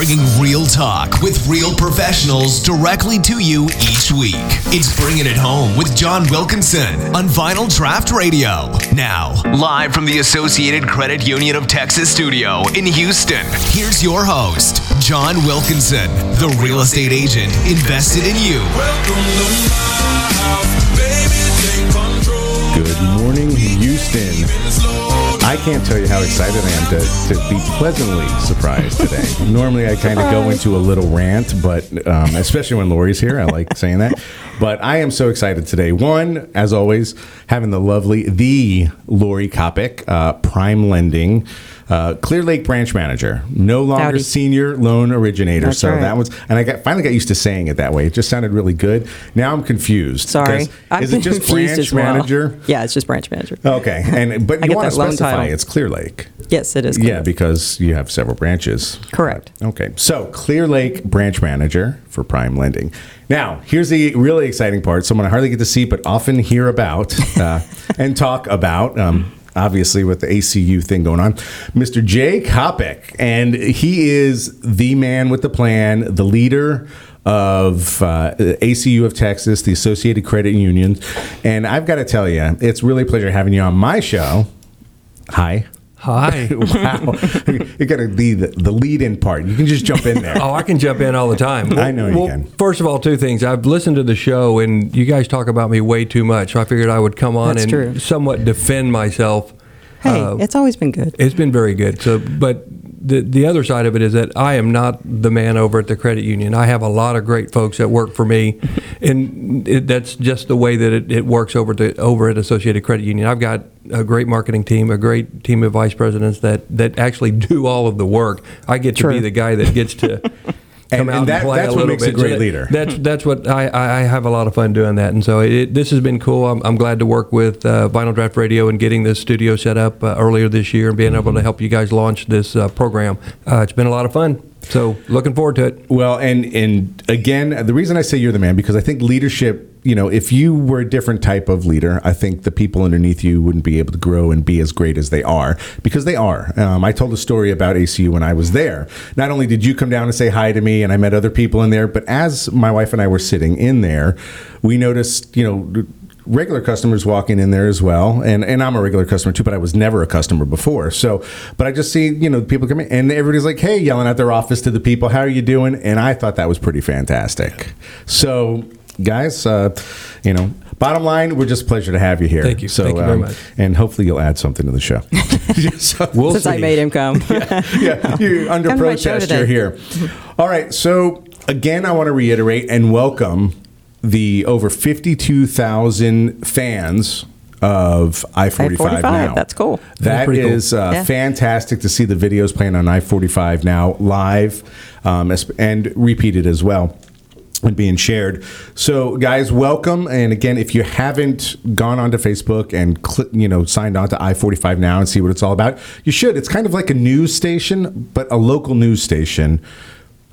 bringing real talk with real professionals directly to you each week. It's Bringing It Home with John Wilkinson on Vinyl Draught Radio. Now, live from the Associated Credit Union of Texas studio in Houston, here's your host, John Wilkinson, the real estate agent invested in you. Welcome to my house, baby, Good morning, Houston. I can't tell you how excited I am to, to be pleasantly surprised today. Normally, I kind of go into a little rant, but um, especially when Lori's here, I like saying that. But I am so excited today. One, as always, having the lovely, the Lori Coppock, uh, Prime Lending. Uh, Clear Lake branch manager, no longer Howdy. senior loan originator. That's so right. that was, and I got finally got used to saying it that way. It just sounded really good. Now I'm confused. Sorry, I've Is it just branch well. manager? Yeah, it's just branch manager. Okay, and but you want to specify title. it's Clear Lake. Yes, it is. Yeah, because you have several branches. Correct. Okay, so Clear Lake branch manager for Prime Lending. Now, here's the really exciting part. Someone I hardly get to see, but often hear about uh, and talk about. Um, obviously, with the ACU thing going on, Mr. Jay Coppock, and he is the man with the plan, the leader of uh, ACU of Texas, the Associated Credit Unions, and I've got to tell you, it's really a pleasure having you on my show. Hi. Hi. wow. you got to be the, the lead in part. You can just jump in there. Oh, I can jump in all the time. I know you can. First of all, two things. I've listened to the show, and you guys talk about me way too much. So I figured I would come on That's and true. somewhat defend myself. Hey, Uh, it's always been good. it's been very good. So, but the the other side of it is that I am not the man over at the credit union. I have a lot of great folks that work for me, and it, that's just the way that it, it works over to over at Associated Credit Union. I've got a great marketing team, a great team of vice presidents that that actually do all of the work. I get to be the guy that gets to. And- Come and out and, that- play that's a what makes a bit. So great leader. That's that's what I, I have a lot of fun doing that, and so it, this has been cool. I'm, I'm glad to work with uh, Vinyl Draught Radio and getting this studio set up uh, earlier this year and being able to help you guys launch this uh, program. Uh, it's been a lot of fun. So looking forward to it. Well, and and again, the reason I say you're the man because I think leadership. You know, if you were a different type of leader, I think the people underneath you wouldn't be able to grow and be as great as they are because they are. Um, I told a story about ACU when I was there. Not only did you come down and say hi to me, and I met other people in there, but as my wife and I were sitting in there, we noticed, you know. Regular customers walking in there as well, and and I'm a regular customer too, but I was never a customer before. So, but I just see you know people come in, and everybody's like, "Hey," yelling at their office to the people, "How are you doing?" And I thought that was pretty fantastic. So, guys, uh, you know, bottom line, we're just a pleasure to have you here. Thank you. So, Thank you very much. And hopefully, you'll add something to the show. So- We'll Since I made him come. yeah, you're under Come to my show protest. You're here. All right. So again, I want to reiterate and welcome the over 52,000 fans of I-45 I-45, now. that's cool. That pretty cool. uh, Yeah. fantastic to see the videos playing on I-45 now live um, and repeated as well and being shared. So, guys, welcome. And again, if you haven't gone onto Facebook and cl- you know signed on to I forty five now and see what it's all about, you should. It's kind of like a news station, but a local news station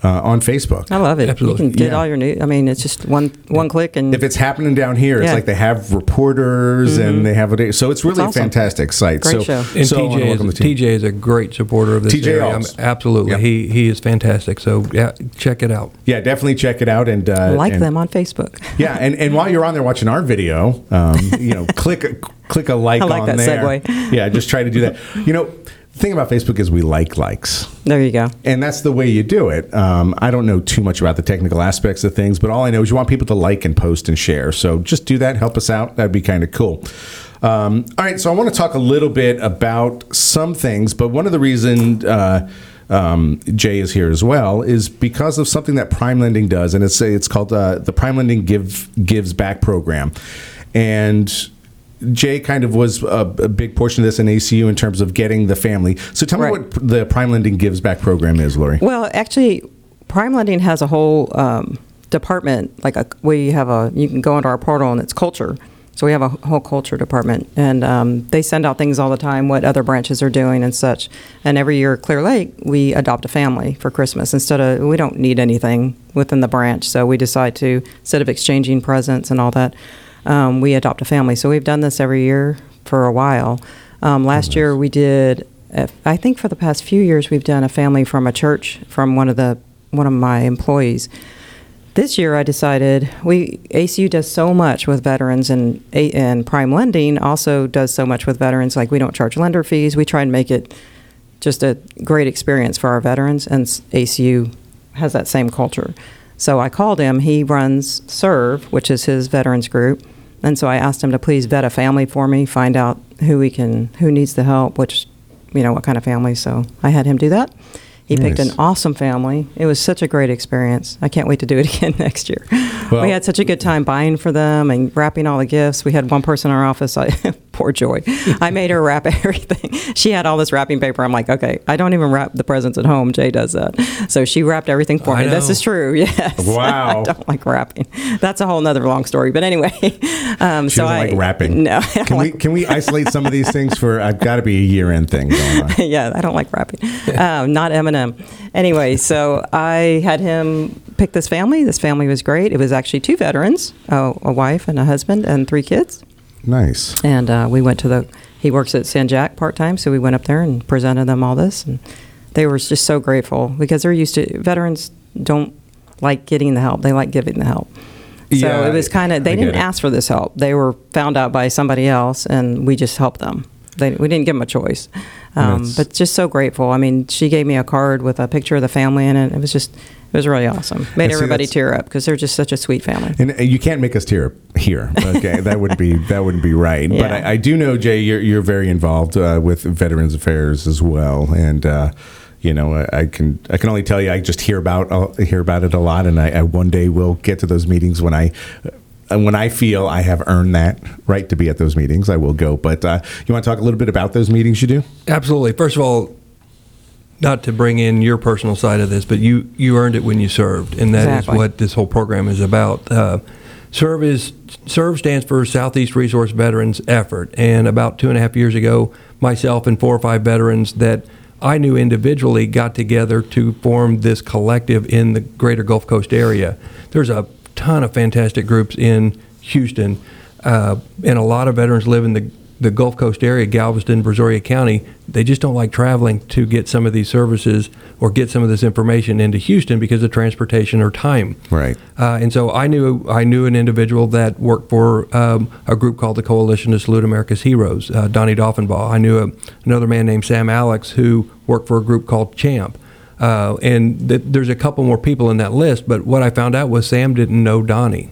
uh, on Facebook. I love it. Absolutely. You can get Yeah. all your news. I mean, it's just one one click and If it's happening down here, it's Yeah. like they have reporters and they have a so it's really It's a fantastic site. Great so, show. And so TJ, is. TJ is a great supporter of this TJ area. Aulds. I'm- absolutely, Yep. he he is fantastic. So yeah, check it out. Yeah, definitely check it out and uh, like and- them on Facebook. Yeah, and, and while you're on there watching our video, um, you know, click a, click a like, I like on that there. segue. Yeah, just try to do that. You know, the thing about Facebook is we like likes, There you go. and that's the way you do it. Um, I don't know too much about the technical aspects of things, but all I know is you want people to like and post and share. So just do that, help us out. That'd be kind of cool. Um, all right, so I want to talk a little bit about some things, but one of the reasons. Uh, um, Jay is here as well, is because of something that Prime Lending does, and it's it's called uh, the Prime Lending Give Gives Back program, and Jay kind of was a, a big portion of this in ACU in terms of getting the family. So tell Right. me what the Prime Lending Gives Back program is, Lori. Well, actually, Prime Lending has a whole um, department. Like a, we have a, you can go into our portal and it's culture. So we have a whole culture department, and um, they send out things all the time, what other branches are doing and such. And every year, at Clear Lake, we adopt a family for Christmas instead of we don't need anything within the branch, so we decide to instead of exchanging presents and all that, um, we adopt a family. So we've done this every year for a while. Um, last year, we did I think for the past few years we've done a family from a church from one of the one of my employees. This year I decided we ACU does so much with veterans and and Prime Lending also does so much with veterans. Like we don't charge lender fees. We try and make it just a great experience for our veterans, and ACU has that same culture. So I called him. He runs Serve, which is his veterans group, and so I asked him to please vet a family for me, find out who we can, who needs the help, which, you know, what kind of family. So I had him do that. He picked an awesome family. It was such a great experience. I can't wait to do it again next year. Well- we had such a good time buying for them and wrapping all the gifts. We had one person in our office, I, poor Joy. I made her wrap everything. She had all this wrapping paper. I'm like, okay, I don't even wrap the presents at home. Jay does that. So she wrapped everything for I me. This is true. Yes. Wow. I don't like wrapping. That's a whole nother long story. But anyway, um, She so doesn't I like wrapping. No, I Can like we can we isolate some of these things for? I've got to be a year end thing yeah, I don't like wrapping. Um, not Eminem. Anyway, so I had him pick this family. This family was great. It was actually two veterans, a, a wife and a husband, and three kids. Nice. And uh, we went to the. He works at San Jac part time, so we went up there and presented them all this, and they were just so grateful because they're used to veterans don't like getting the help; they like giving the help. So Yeah, it was kind of they didn't it. ask for this help; they were found out by somebody else, and we just helped them. They, we didn't give them a choice, um, but just so grateful. I mean, she gave me a card with a picture of the family in it. It was just, it was really awesome. Made see, everybody tear up because they're just such a sweet family. And uh, you can't make us tear up here. Okay, that wouldn't be that wouldn't be right. But I, I do know Jay, you're you're very involved uh, with Veterans Affairs as well, and uh, you know I, I can I can only tell you I just hear about uh, hear about it a lot, and I, I one day will get to those meetings when I. And when I feel I have earned that right to be at those meetings, I will go. But uh, you want to talk a little bit about those meetings you do? Absolutely. First of all, not to bring in your personal side of this, but you, you earned it when you served, and that is Exactly. what this whole program is about. Uh, Serve is Serve stands for Southeast Resource Veterans Effort, and about two and a half years ago, myself and four or five veterans that I knew individually got together to form this collective in the greater Gulf Coast area. There's a ton of fantastic groups in Houston, uh, and a lot of veterans live in the the Gulf Coast area, Galveston, Brazoria County, they just don't like traveling to get some of these services or get some of this information into Houston because of transportation or time. Right. Uh, and so I knew I knew an individual that worked for um, a group called the Coalition to Salute America's Heroes, uh, Donnie Doffenbaugh. I knew a, another man named Sam Alex who worked for a group called Champ. Uh, and th- there's a couple more people in that list, but what I found out was Sam didn't know Donnie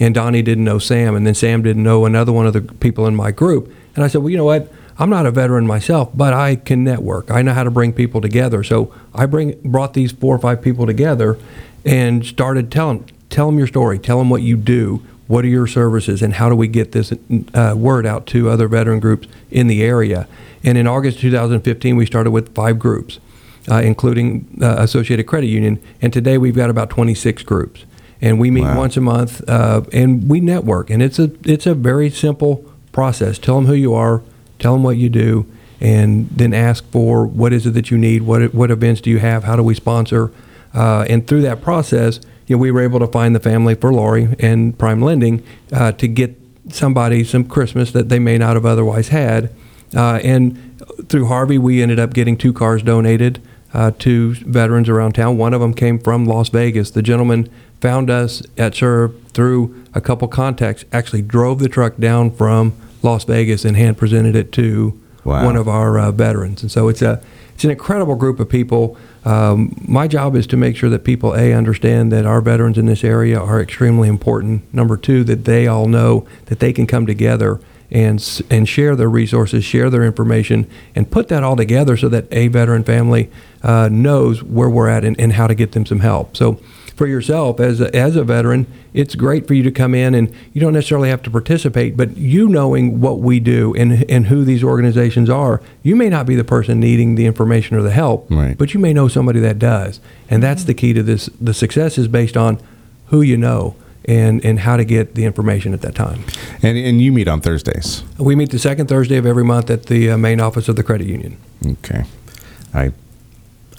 and Donnie didn't know Sam, and then Sam didn't know another one of the people in my group. And I said, well, you know what? I'm not a veteran myself, but I can network. I know how to bring people together. So I bring brought these four or five people together, and started telling tell them your story, tell them what you do, what are your services, and how do we get this uh, word out to other veteran groups in the area. And in August 2015, we started with five groups, uh, including uh, Associated Credit Union, and today we've got about 26 groups. And we meet Wow. once a month uh, and we network and it's a it's a very simple process. Tell them who you are tell them what you do and then ask for what is it that you need what what events do you have how do we sponsor? Uh, and through that process you know we were able to find the family for Lori and Prime Lending uh, to get somebody some Christmas that they may not have otherwise had. Uh, and through Harvey we ended up getting two cars donated uh, to veterans around town. One of them came from Las Vegas. The gentleman found us at Serve through a couple contacts, actually drove the truck down from Las Vegas and hand presented it to Wow. one of our uh, veterans. And so it's a it's an incredible group of people. Um, my job is to make sure that people a understand that our veterans in this area are extremely important. Number two, that they all know that they can come together and and share their resources, share their information, and put that all together so that a veteran family uh, knows where we're at and, and how to get them some help. So for yourself as a, as a veteran, it's great for you to come in and you don't necessarily have to participate, but you knowing what we do and and who these organizations are, you may not be the person needing the information or the help, Right. but you may know somebody that does, and that's the key to this. The success is based on who you know and and how to get the information at that time. And and you meet on Thursdays. We meet the second Thursday of every month at the uh, main office of the credit union. Okay. I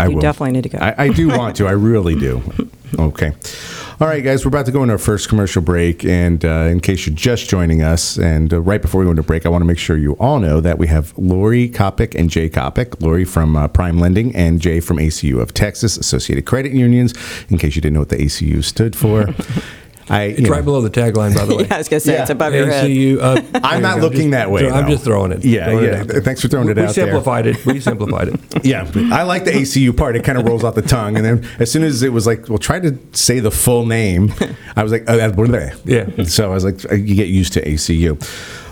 I You will. definitely need to go. I, I do want to. I really do. Okay. All right, guys, we're about to go into our first commercial break. And uh, in case you're just joining us, and uh, right before we go into break, I want to make sure you all know that we have Lori Coppock and Jay Coppock. Lori from uh, Prime Lending and Jay from ACU of Texas, Associated Credit Unions, in case you didn't know what the ACU stood for. I, It's right below the tagline, by the way. Yeah, I was going to say, Yeah. it's above your head. ACU, uh, I'm not there you go. looking Just- that way, I'm though. just throwing it. Yeah, throwing yeah. out there. Thanks for throwing it we out there. simplified it. We simplified it. Yeah, I like the ACU part. It kind of rolls off the tongue, and then as soon as it was like, "Well, try to say the full name," I was like, "Oh, that's bleh." Yeah. So I was like, "You get used to ACU."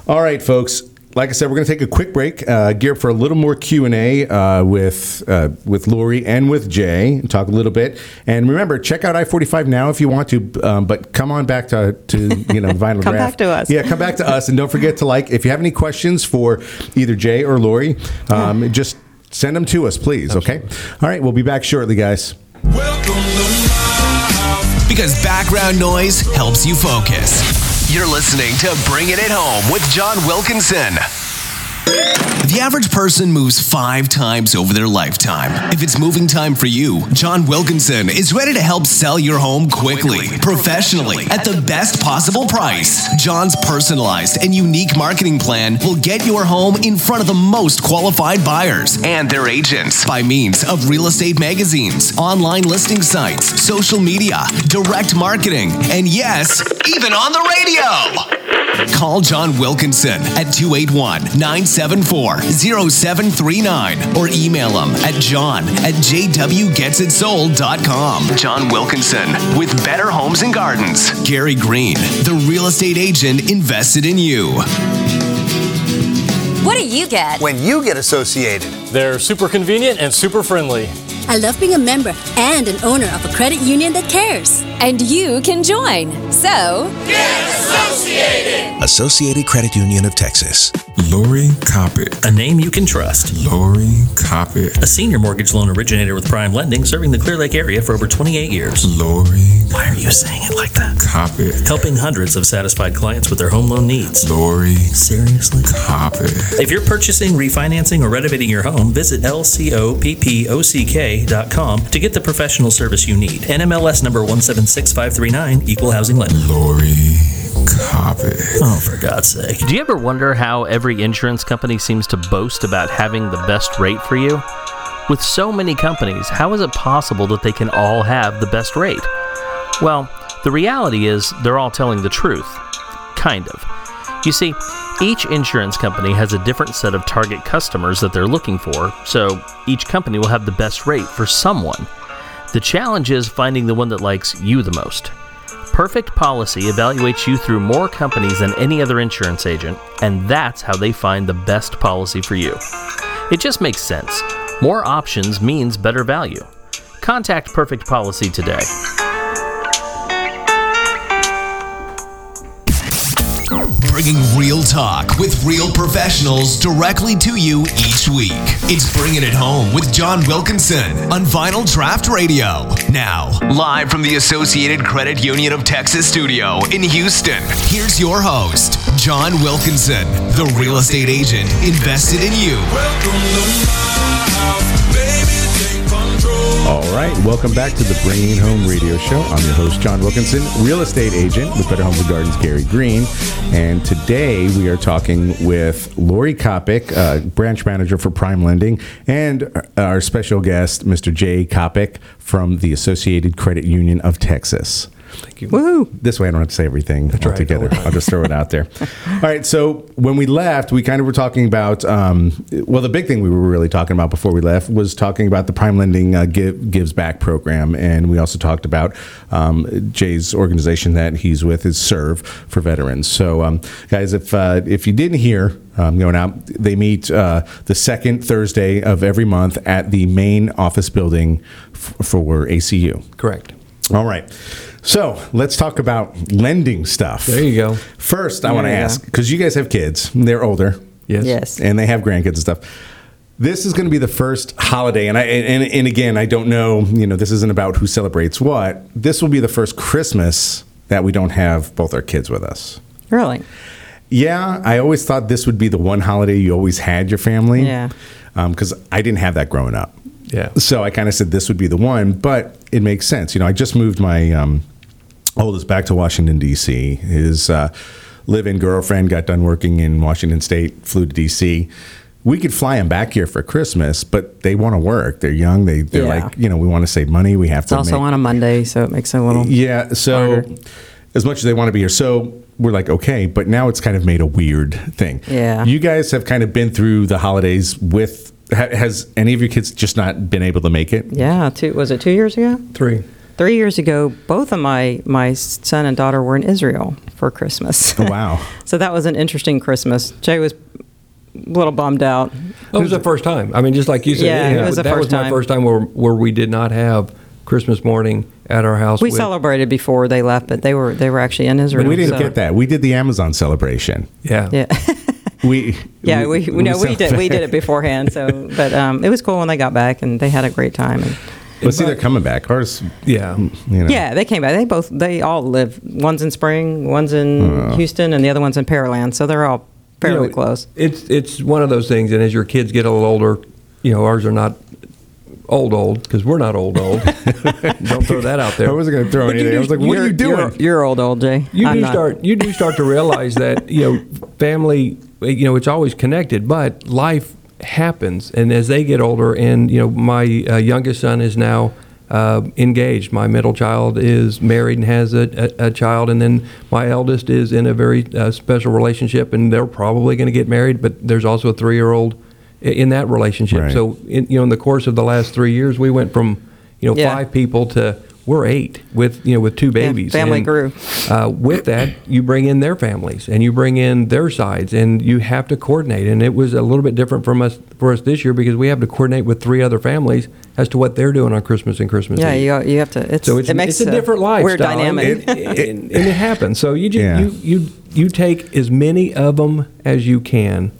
All right, folks. Like I said, we're going to take a quick break, uh, gear up for a little more Q and A uh, with uh, with Lori and with Jay, and talk a little bit. And remember, check out I forty five now if you want to, um, but come on back to to you know Vinyl Come Draught. back to us. Yeah, come back to us, and don't forget to like. If you have any questions for either Jay or Lori, um, just send them to us, please. Okay. All right, we'll be back shortly, guys. Welcome to my house. Because background noise helps you focus. You're listening to Bringing It Home with John Wilkinson. The average person moves five times over their lifetime. If it's moving time for you, John Wilkinson is ready to help sell your home quickly, professionally, at the best possible price. John's personalized and unique marketing plan will get your home in front of the most qualified buyers and their agents by means of real estate magazines, online listing sites, social media, direct marketing, and yes, even on the radio. Call John Wilkinson at 281 974 0739 or email him at john at jwgetsitsold.com. John Wilkinson with Better Homes and Gardens. Gary Greene, the real estate agent invested in you. What do you get? when you get associated. They're super convenient and super friendly. I love being a member and an owner of a credit union that cares. And you can join. So, get Associated Associated Credit Union of Texas. Lori Coppock. A name you can trust. Lori Coppock. A senior mortgage loan originator with Prime Lending serving the Clear Lake area for over 28 years. Lori Why are you saying it like that? Coppock. Helping hundreds of satisfied clients with their home loan needs. Lori Seriously? Coppock. If you're purchasing, refinancing, or renovating your home, visit lcoppock.com to get the professional service you need. NMLS number 176539, Equal Housing Lender. Lori Coppock. Oh, for God's sake. Do you ever wonder how every insurance company seems to boast about having the best rate for you? With so many companies, how is it possible that they can all have the best rate? Well, the reality is they're all telling the truth. Kind of. You see, each insurance company has a different set of target customers that they're looking for, so each company will have the best rate for someone. The challenge is finding the one that likes you the most. Perfect Policy evaluates you through more companies than any other insurance agent, and that's how they find the best policy for you. It just makes sense. More options means better value. Contact Perfect Policy today. Bringing real talk with real professionals directly to you each week. It's Bringing It Home with John Wilkinson on Vinyl Draught Radio. Now, live from the Associated Credit Union of Texas studio in Houston, here's your host, John Wilkinson, the real estate agent invested in you. All right, welcome back to the Bringing Home radio show. I'm your host, John Wilkinson, real estate agent with Better Homes and Gardens, Gary Greene. And today we are talking with Lori Coppock, uh, branch manager for Prime Lending, and our special guest, Mr. Jay Coppock from the Associated Credit Union of Texas. Thank you. Woohoo! This way I don't have to say everything all right, together. don't. I'll just throw it out there. All right. So when we left, we kind of were talking about, um, well, the big thing we were really talking about before we left was talking about the Prime Lending uh, Give, Gives Back program. And we also talked about um, Jay's organization that he's with is Serve for Veterans. So, um, guys, if, uh, if you didn't hear, um, going out, they meet uh, the second Thursday of every month at the main office building f- for ACU. Correct. All right. So let's talk about lending stuff. There you go. First, I want to There ask because you guys have kids, they're older, Yes. Yes. and they have grandkids and stuff. This is going to be the first holiday, and I and, and again, I don't know. You know, this isn't about who celebrates what. This will be the first Christmas that we don't have both our kids with us. Really? Yeah, I always thought this would be the one holiday you always had your family. Yeah. Because I didn't have that growing up. Yeah. So I kind of said this would be the one, but it makes sense. You know, I just moved my um, oldest back to Washington D.C. His uh, live-in girlfriend got done working in Washington State, flew to D.C. We could fly them back here for Christmas, but they want to work. They're young. They they're Yeah. like, you know, we want to save money. We have It's to. also make, on a Monday, so it makes it a little. yeah. So harder. as much as they want to be here, so we're like, okay, but now it's kind of made a weird thing. Yeah. You guys have kind of been through the holidays with. ha- Has any of your kids just not been able to make it? Yeah, two was it two years ago? Three. Three years ago, both of my my son and daughter were in Israel for Christmas. Oh, wow. so that was an interesting Christmas. Jay was a little bummed out. That was the first time. I mean, just like you said, Yeah, it was the that first was my time. first time where, where we did not have Christmas morning at our house. We with- celebrated before they left, but they were they were actually in Israel. we didn't so- get that. We did the Amazon celebration. Yeah. Yeah, We yeah, we, we, no, we did we did it beforehand. So, but um, it was cool when they got back and they had a great time. And, But see, they're coming back. Ours, Yeah. Hmm, you know. Yeah, they came back. They both they all live. One's in Spring, one's in uh. Houston, and the other one's in Pearland. So they're all You fairly know, close. It's it's one of those things, and as your kids get a little older, you know, ours are not old old because we're not old old. Don't throw that out there. I wasn't going to throw But you anything. I was like, what are you doing? You're, you're old, old Jay. you I'm do not. start you do start to realize that you know family you know it's always connected but life happens and as they get older and you know my uh, youngest son is now uh, engaged my middle child is married and has a, a, a child and then my eldest is in a very uh, special relationship and they're probably going to get married but there's also a three-year-old in that relationship Right. so in, you know in the course of the last three years we went from you know Yeah. five people to we're eight with you know with two babies family And, grew. uh, with that, you bring in their families and you bring in their sides, and you have to coordinate. And it was a little bit different from us for us this year because we have to coordinate with three other families as to what they're doing on Christmas and Christmas Eve. Yeah, Eve. you, you have to. It's, so it's, it makes it's a different life. lifestyle. Weird dynamic. and, and, and it happens. So you just Yeah. you you you take as many of them as you can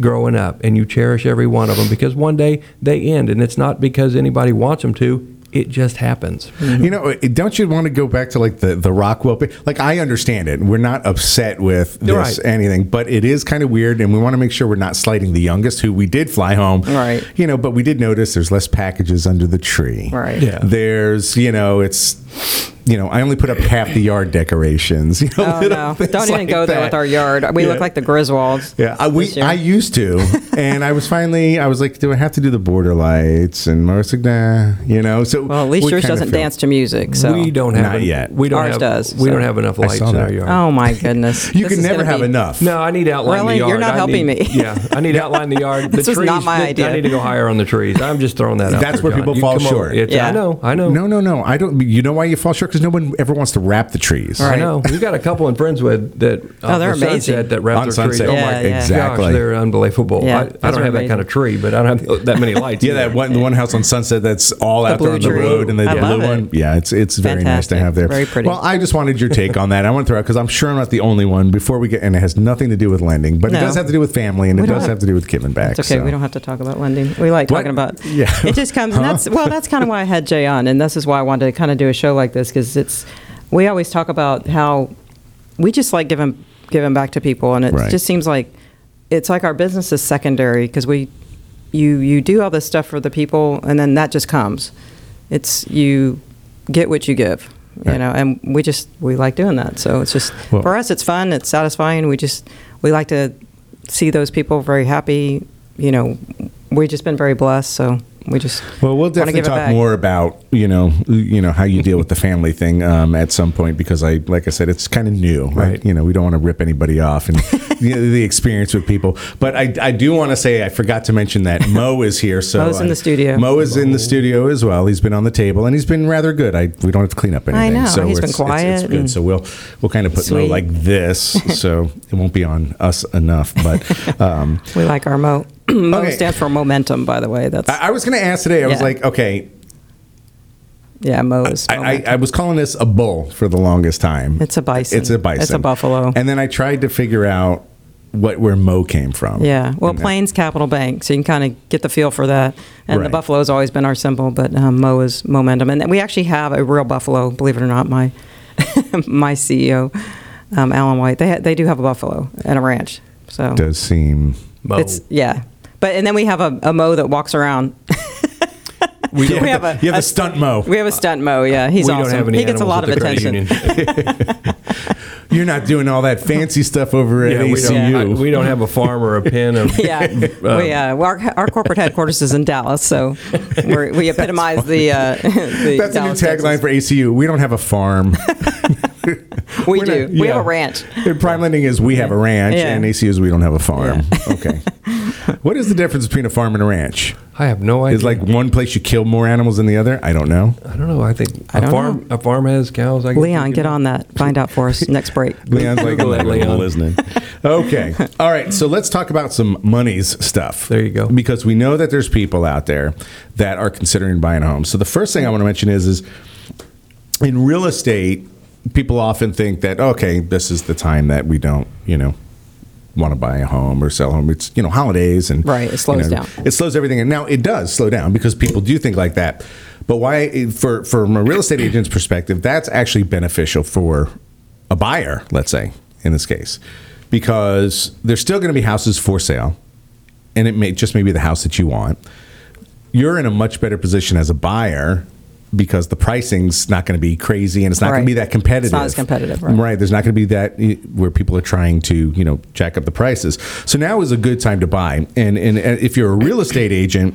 growing up, and you cherish every one of them because one day they end, and it's not because anybody wants them to. It just happens. You know, don't you want to go back to like the the Rockwell? pi- Like I understand it. We're not upset with this right. anything, but it is kind of weird, and we want to make sure we're not slighting the youngest, who we did fly home. Right. You know, but we did notice there's less packages under the tree. Right. Yeah. There's, you know, it's. You know, I only put up half the yard decorations. You know, Oh no! Don't even like go there with our yard. We Yeah. look like the Griswolds. Yeah, I, we. I used to, and I was finally, I was like, do I have to do the border lights? And Mark's like, nah, you know. So Well, at least yours doesn't feel- dance to music. So we don't have Not en- yet. We don't Ours have, does, We so. don't have enough lights in our yard. Oh my goodness! You This can never have be- enough. No, I need outline Really? the yard. You're not I helping need- me. Yeah, I need outline the yard. The This was not my idea. I need to go higher on the trees. I'm just throwing that out. That's where people fall short. Yeah. I know. I know. No, no, no. I don't. You know why you fall short? Because no one ever wants to wrap the trees. I know. We've got a couple in Friendswood that uh, Oh, on they're amazing. sunset that wrap On their Sunset. trees. Oh my yeah. Exactly. gosh, they're unbelievable. Yeah, I, I don't are have that kind of tree, but I don't have that many lights. Yeah, that either. one, the one house on Sunset that's all out there on the tree. road, and the I blue love it. one. Yeah, it's it's very nice to have there. Very pretty. Well, I just wanted your take on that. I want to throw out because I'm sure I'm not the only one. Before we get, and it has nothing to do with lending, but it does have to do with family, and We it does have- have to do with giving back. It's okay. so. We don't have to talk about lending. We like What? talking about. Yeah. It just comes. And that's well. That's kind of why I had Jay on, and this is why I wanted to kind of do a show like this because it's. We always talk about how we just like giving giving back to people, and it Right. just seems like it's like our business is secondary because we you you do all this stuff for the people, and then that just comes. It's you get what you give. You Right. know, and we just we like doing that. So it's just Well- for us, it's fun. It's satisfying. We just we like to see those people very happy. You know, we've just been very blessed. So we just Well, we'll definitely give talk more about you know you know how you deal with the family thing um, at some point because I like I said it's kind of new. Right. I, you know we don't want to rip anybody off and you know, the experience with people. But I, I do want to say I forgot to mention that Mo is here. So Mo's in I- the studio. Mo is in the studio as well. He's been on the table and he's been rather good. I we don't have to clean up anything I anything. know. So He's been it's, it's- quiet It's, good. So we'll we'll kind of put Mo like this, so it won't be on us enough. But um, We like our Mo. Mo Okay. stands for momentum, by the way. That's I, I was going to ask today. I was Yeah. like, okay, yeah, Mo is. I, I, momentum. I was calling this a bull for the longest time. It's a bison. It's a bison. It's a buffalo. And then I tried to figure out what where Mo came from. yeah, well, And that- Plains Capital Bank, so you can kind of get the feel for that. And the Right. buffalo has always been our symbol, but um, Mo is momentum, and we actually have a real buffalo. Believe it or not, my my CEO, um, Alan White, they ha- they do have a buffalo and a ranch. So it does seem. Mo. It's yeah, but and then we have a, a Mo that walks around. we, have a, you have a, stunt mo. We have a stunt mo. Yeah, he's we awesome. Don't have any he gets a lot of animals at the attention. You're not doing all that fancy stuff over at Yeah, we ACU. don't, we don't have a farm or a pen. Of, yeah, we, uh, well, our, our corporate headquarters is in Dallas, so we're, we epitomize the. Uh, the That's Dallas, a new tagline for ACU. We don't have a farm. We We're do. not- We have a ranch. And Prime lending is we have a ranch, Yeah. and ACU is we don't have a farm. Okay. what is the difference between a farm and a ranch? I have no idea. Is like one place you kill more animals than the other? I don't know. I don't know. I think I a don't farm a farm has cows. I guess Leon, get on that. Find out for us next break. Leon's like, Google I'm Leon. listening. Okay. All right. So let's talk about some monies stuff. There you go. Because we know that there's people out there that are considering buying a home. So the first thing I want to mention is, is in real estate, people often think that, okay, this is the time that we don't, you know, want to buy a home or sell a home. It's, you know, holidays and Right, it slows you know, down. It slows everything. And now it does slow down because people do think like that. But why, for, from a real estate agent's perspective, that's actually beneficial for a buyer, let's say, in this case, because there's still going to be houses for sale, and it may just may be the house that you want. You're in a much better position as a buyer because the pricing's not going to be crazy and it's not going to be that competitive. It's not as competitive, right. Right. There's not going to be that eh, where people are trying to, you know, jack up the prices. So now is a good time to buy. And and uh, if you're a real estate agent,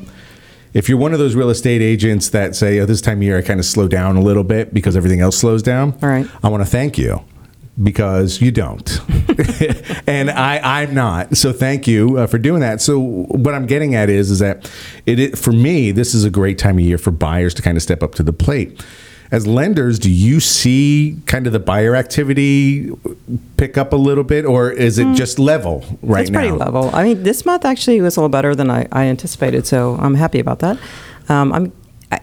if you're one of those real estate agents that say, "Oh, this time of year I kind of slow down a little bit because everything else slows down," All right. I want to thank you because you don't, and I I'm not. So thank you uh, for doing that. So what I'm getting at is is that it, it for me this is a great time of year for buyers to kind of step up to the plate. As lenders, do you see kind of the buyer activity pick up a little bit, or is it just level right it's now? pretty level. I mean, this month actually was a little better than I, I anticipated, so I'm happy about that. Um, I'm,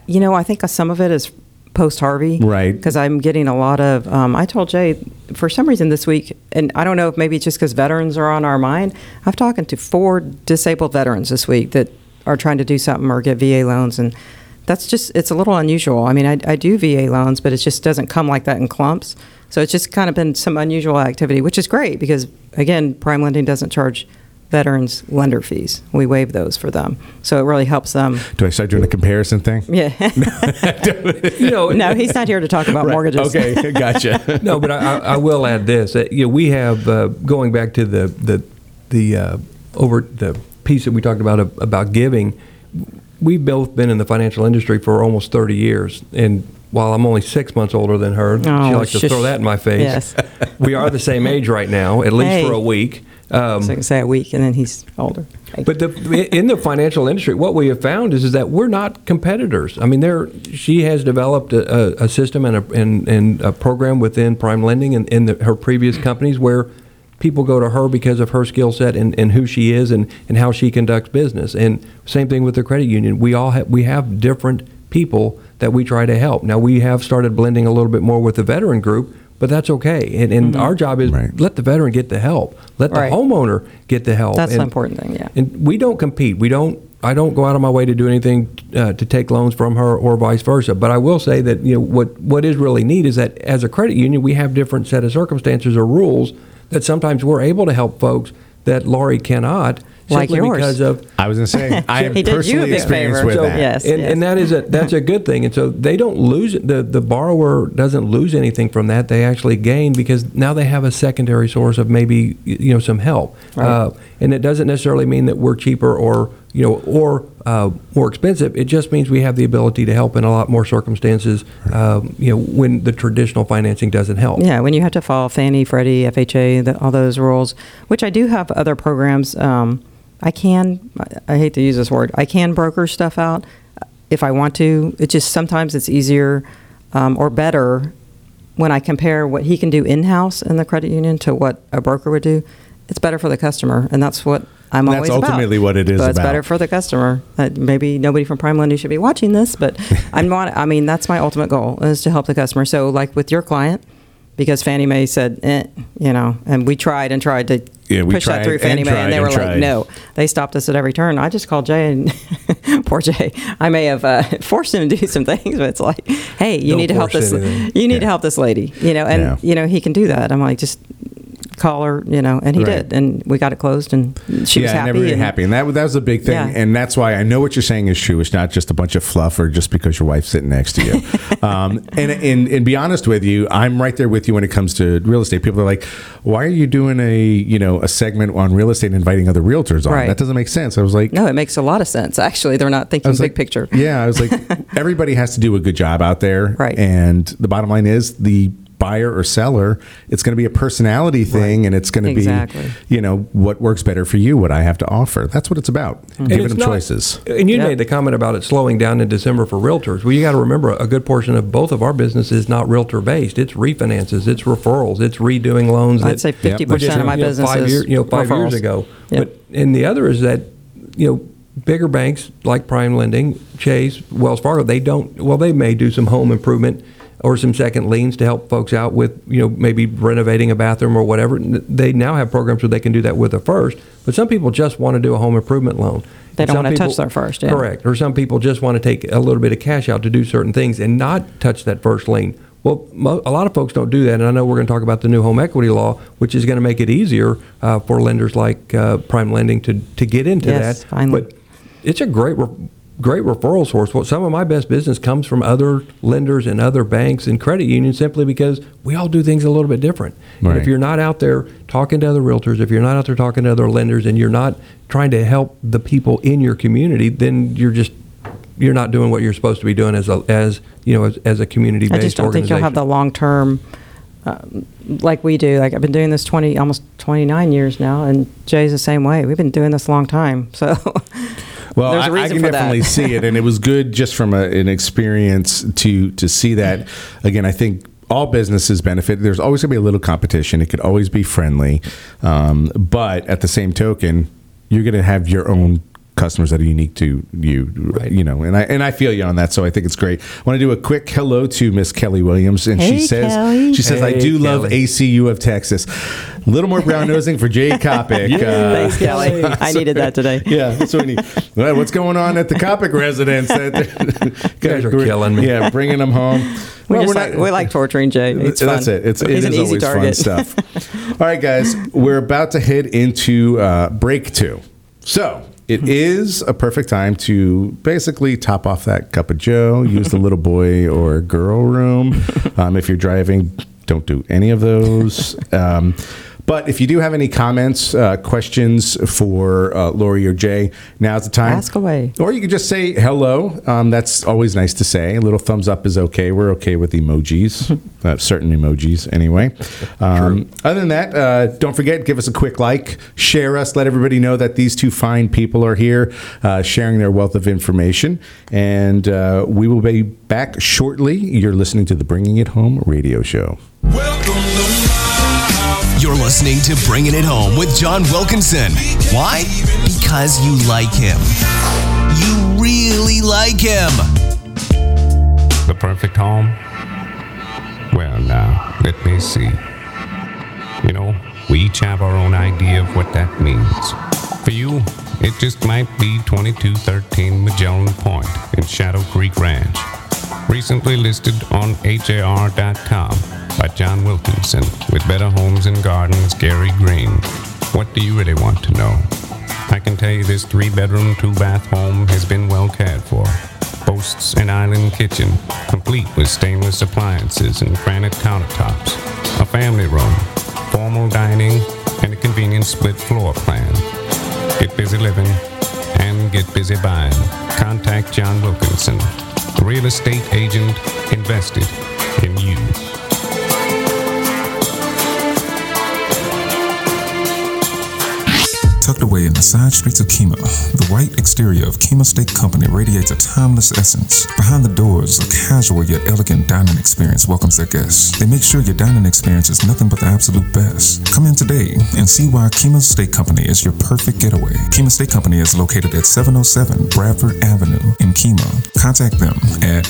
you know, I think some of it is post Harvey, Right. Because I'm getting a lot of. Um, I told Jay for some reason this week, and I don't know if maybe it's just because veterans are on our mind. I've talked to four disabled veterans this week that are trying to do something or get VA loans, and that's just it's a little unusual. I mean, I, I do VA loans, but it just doesn't come like that in clumps. So it's just kind of been some unusual activity, which is great because again, prime lending doesn't charge veterans lender fees. We waive those for them, so it really helps them. Do I start doing a comparison thing? Yeah. You know, no, he's not here to talk about mortgages. Okay, gotcha. no, but I, I I will add this. That, you know, we have uh, going back to the the the uh, over the piece that we talked about uh, about giving. We've both been in the financial industry for almost 30 years, and while I'm only six months older than her, she Oh, likes to throw that in my face. Yes. we are the same age right now, at least Hey. for a week. Um, So I can say a week, and then he's older. but the, in the financial industry, what we have found is, is that we're not competitors. I mean, there she has developed a, a, system and a, and, and a program within Prime Lending and in the, her previous companies where people go to her because of her skill set and, and who she is and, and how she conducts business. And same thing with the credit union. We all have, we have different people that we try to help. Now we have started blending a little bit more with the veteran group. But that's okay, and, and our job is Right. let the veteran get the help, let the Right. homeowner get the help. That's the And- important thing, yeah. and we don't compete. We don't. I don't go out of my way to do anything uh, to take loans from her or vice versa. But I will say that you know what what is really neat is that as a credit union, we have different set of circumstances or rules that sometimes we're able to help folks that Lori cannot. Like simply yours. because of I was going to say I am He did you a personally big experienced favor. with So, that. yes. and, and that is a that's a good thing. And so they don't lose the the borrower doesn't lose anything from that. They actually gain because now they have a secondary source of maybe you know some help. Right. Uh, and it doesn't necessarily mean that we're cheaper or you know or uh, more expensive. It just means we have the ability to help in a lot more circumstances. Um, you know when the traditional financing doesn't help. Yeah, when you have to follow Fannie, Freddie, FHA, the, all those rules, which I do have other programs. Um, I can, I- hate to use this word, I can broker stuff out if I want to. It just sometimes it's easier um, or better when I compare what he can do in house in the credit union to what a broker would do. It's better for the customer, and that's what I'm That's always about. ultimately what it is But it's about. better for the customer. Uh, maybe nobody from Prime Lending should be watching this, but I'm not. I mean, that's my ultimate goal is to help the customer. So, like with your client, because Fannie Mae said, eh, you know, and we tried and tried to Yeah, we push that tried through and Fannie Mae, and they and were tried. like, no. They stopped us at every turn. I just called Jay, and poor Jay. I may have uh, forced him to do some things, but it's like, hey, you Don't need to help this. anything. You need to help this lady, you know, and Yeah. you know he can do that. I'm like, just call her, you know, and he Right. did, and we got it closed, and she was yeah, happy. and and, happy, and that that was a big thing, Yeah. and that's why I know what you're saying is true. It's not just a bunch of fluff or just because your wife's sitting next to you. um, and, and and be honest with you, I'm right there with you when it comes to real estate. People are like, "Why are you doing a you know a segment on real estate and inviting other realtors on? Right. That doesn't make sense." I was like, No, it makes a lot of sense. Actually, they're not thinking was big like, picture. Yeah, I was like, everybody has to do a good job out there, Right. And the bottom line is the buyer or seller, it's going to be a personality thing, and it's going to Exactly. be, you know, what works better for you, what I have to offer. That's what it's about. Hmm. And Giving it's them not- choices. And you Yeah. made the comment about it slowing down in December for realtors. Well, you got to remember a good portion of both of our business is not realtor based. It's refinances, it's referrals, it's redoing loans. I'd that- say 50% which is, of my you know, business five is year- you know, five years referrals. ago. Yep. But and the other is that you know bigger banks like Prime Lending, Chase, Wells Fargo, they don't. Well, they may do some home improvement or some second liens to help folks out with you know maybe renovating a bathroom or whatever. They now have programs where they can do that with a first. But some people just want to do a home improvement loan. They don't wanna touch their first, yeah. Correct. Or some people just want to take a little bit of cash out to do certain things and not touch that first lien. Well, a lot of folks don't do that, and I know we're going to talk about the new home equity law, which is going to make it easier uh, for lenders like uh, Prime Lending to to get into Yes, that. finally. But it's a great. Re- Great referral source. Well, some of my best business comes from other lenders and other banks and credit unions simply because we all do things a little bit different. And if you're not out there talking to other realtors, if you're not out there talking to other lenders, and you're not trying to help the people in your community, then you're just you're not doing what you're supposed to be doing as a as you know as, as a community I based just don't think you'll have the long term um, like we do. Like I've been doing this 20, almost 29 years now, and Jay's the same way. We've been doing this a long time. So Well, there's I, a I reason can for definitely that. see it, and it was good just from a, an experience to to see that. Again, I think all businesses benefit. There's always going to be a little competition. It could always be friendly, um, but at the same token, you're going to have your own customers that are unique to you. You know, and I and I feel you on that. So I think it's great. I want to do a quick hello to Miss Kelly Williams, and she says Kelly. she says I Hey, do love ACU of Texas. A little more brown nosing for Jay Coppock. Uh, Thanks, Kelly. I needed that today. yeah, that's what we need. Well, what's going on at the Coppock residence? guys are killing me. Yeah, bringing them home. We, Well, just we're like, not- we like torturing Jay. It's that's fun. it. It's, it He's is an easy always target. fun stuff. All right, guys, we're about to head into uh, break two. So it is a perfect time to basically top off that cup of Joe, use the little boy or girl room. Um, if you're driving, don't do any of those. Um, but if you do have any comments, uh, questions for uh, Lori or Jay, now's the time. Ask away. Or you could just say hello. Um, that's always nice to say. A little thumbs up is okay. We're okay with emojis, uh, certain emojis anyway. Um, other than that, uh, don't forget, give us a quick like, share us, let everybody know that these two fine people are here uh, sharing their wealth of information. And uh, we will be back shortly. You're listening to the Bringing It Home radio show. You're listening to Bringing It Home with John Wilkinson. Why? Because you like him. You really like him. The perfect home? Well, now, let me see. You know, we each have our own idea of what that means. For you, it just might be 2213 Magellan Point in Shadow Creek Ranch. Recently listed on HAR.com by John Wilkinson with Better Homes and Gardens, Gary Greene. What do you really want to know? I can tell you this three bedroom, two bath home has been well cared for. Boasts an island kitchen, complete with stainless appliances and granite countertops, a family room, formal dining, and a convenient split floor plan. Get busy living and get busy buying. Contact John Wilkinson, real estate agent invested in you. Tucked away in the side streets of Kemah, the white exterior of Kemah Steak Company radiates a timeless essence. Behind the doors, a casual yet elegant dining experience welcomes their guests. They make sure your dining experience is nothing but the absolute best. Come in today and see why Kemah Steak Company is your perfect getaway. Kemah Steak Company is located at 707 Bradford Avenue in Kemah. Contact them at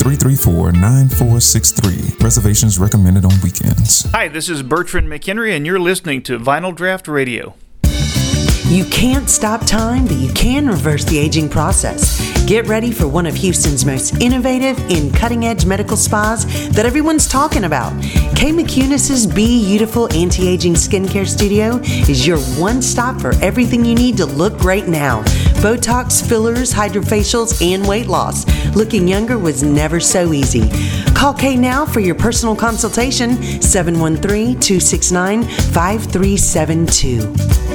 281-334-9463. Reservations recommended on weekends. Hi, this is Bertrand McHenry, and you're listening to Vinyl Draught Radio. You can't stop time, but you can reverse the aging process. Get ready for one of Houston's most innovative and cutting edge medical spas that everyone's talking about. K. McCunis's Be Beautiful Anti Aging Skincare Studio is your one stop for everything you need to look great now Botox, fillers, hydrofacials, and weight loss. Looking younger was never so easy. Call K now for your personal consultation 713 269 5372.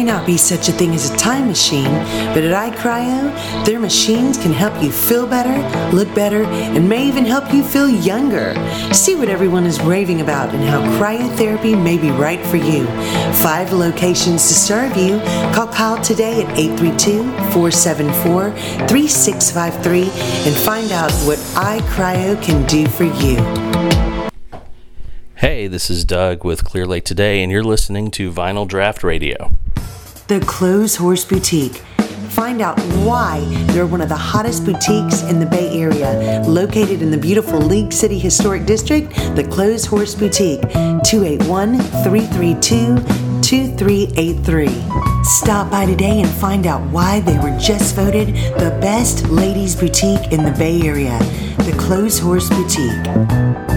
May not be such a thing as a time machine, but at iCryo, their machines can help you feel better, look better, and may even help you feel younger. See what everyone is raving about and how cryotherapy may be right for you. Five locations to serve you. Call Kyle today at 832 474 3653 and find out what iCryo can do for you. Hey, this is Doug with Clear Lake Today, and you're listening to Vinyl Draught Radio. The Clothes Horse Boutique. Find out why they're one of the hottest boutiques in the Bay Area. Located in the beautiful League City Historic District, the Clothes Horse Boutique, 281 332 2383. Stop by today and find out why they were just voted the best ladies' boutique in the Bay Area. The Clothes Horse Boutique.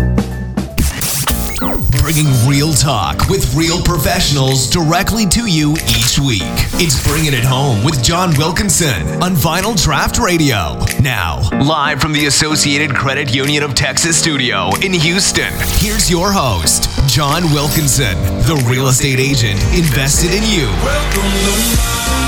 Bringing real talk with real professionals directly to you each week. It's Bringing It Home with John Wilkinson on Vinyl Draught Radio. Now, live from the Associated Credit Union of Texas studio in Houston, here's your host, John Wilkinson, the real estate agent invested in you.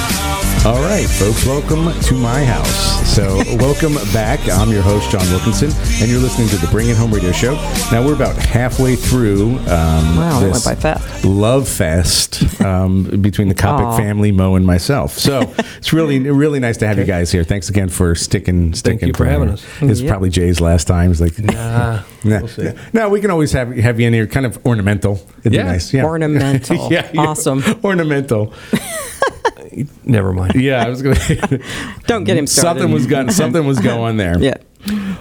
All right, folks, welcome to my house. So, welcome back. I'm your host, John Wilkinson, and you're listening to the Bring It Home Radio Show. Now, we're about halfway through um, Wow, this went by fast. love fest um, between the Coppock Aw. family, Mo, and myself. So, it's really, really nice to have you guys here. Thanks again for sticking, sticking you for having us. It's Yeah. probably Jay's last time. He's like, Nah, Nah, we'll nah. No, we can always have have you in here, kind of ornamental. It'd Yeah. be nice. Yeah. Ornamental. yeah. Awesome. Ornamental. Never mind. Yeah, I was gonna. Don't get him started. something was going. Something was going there. Yeah.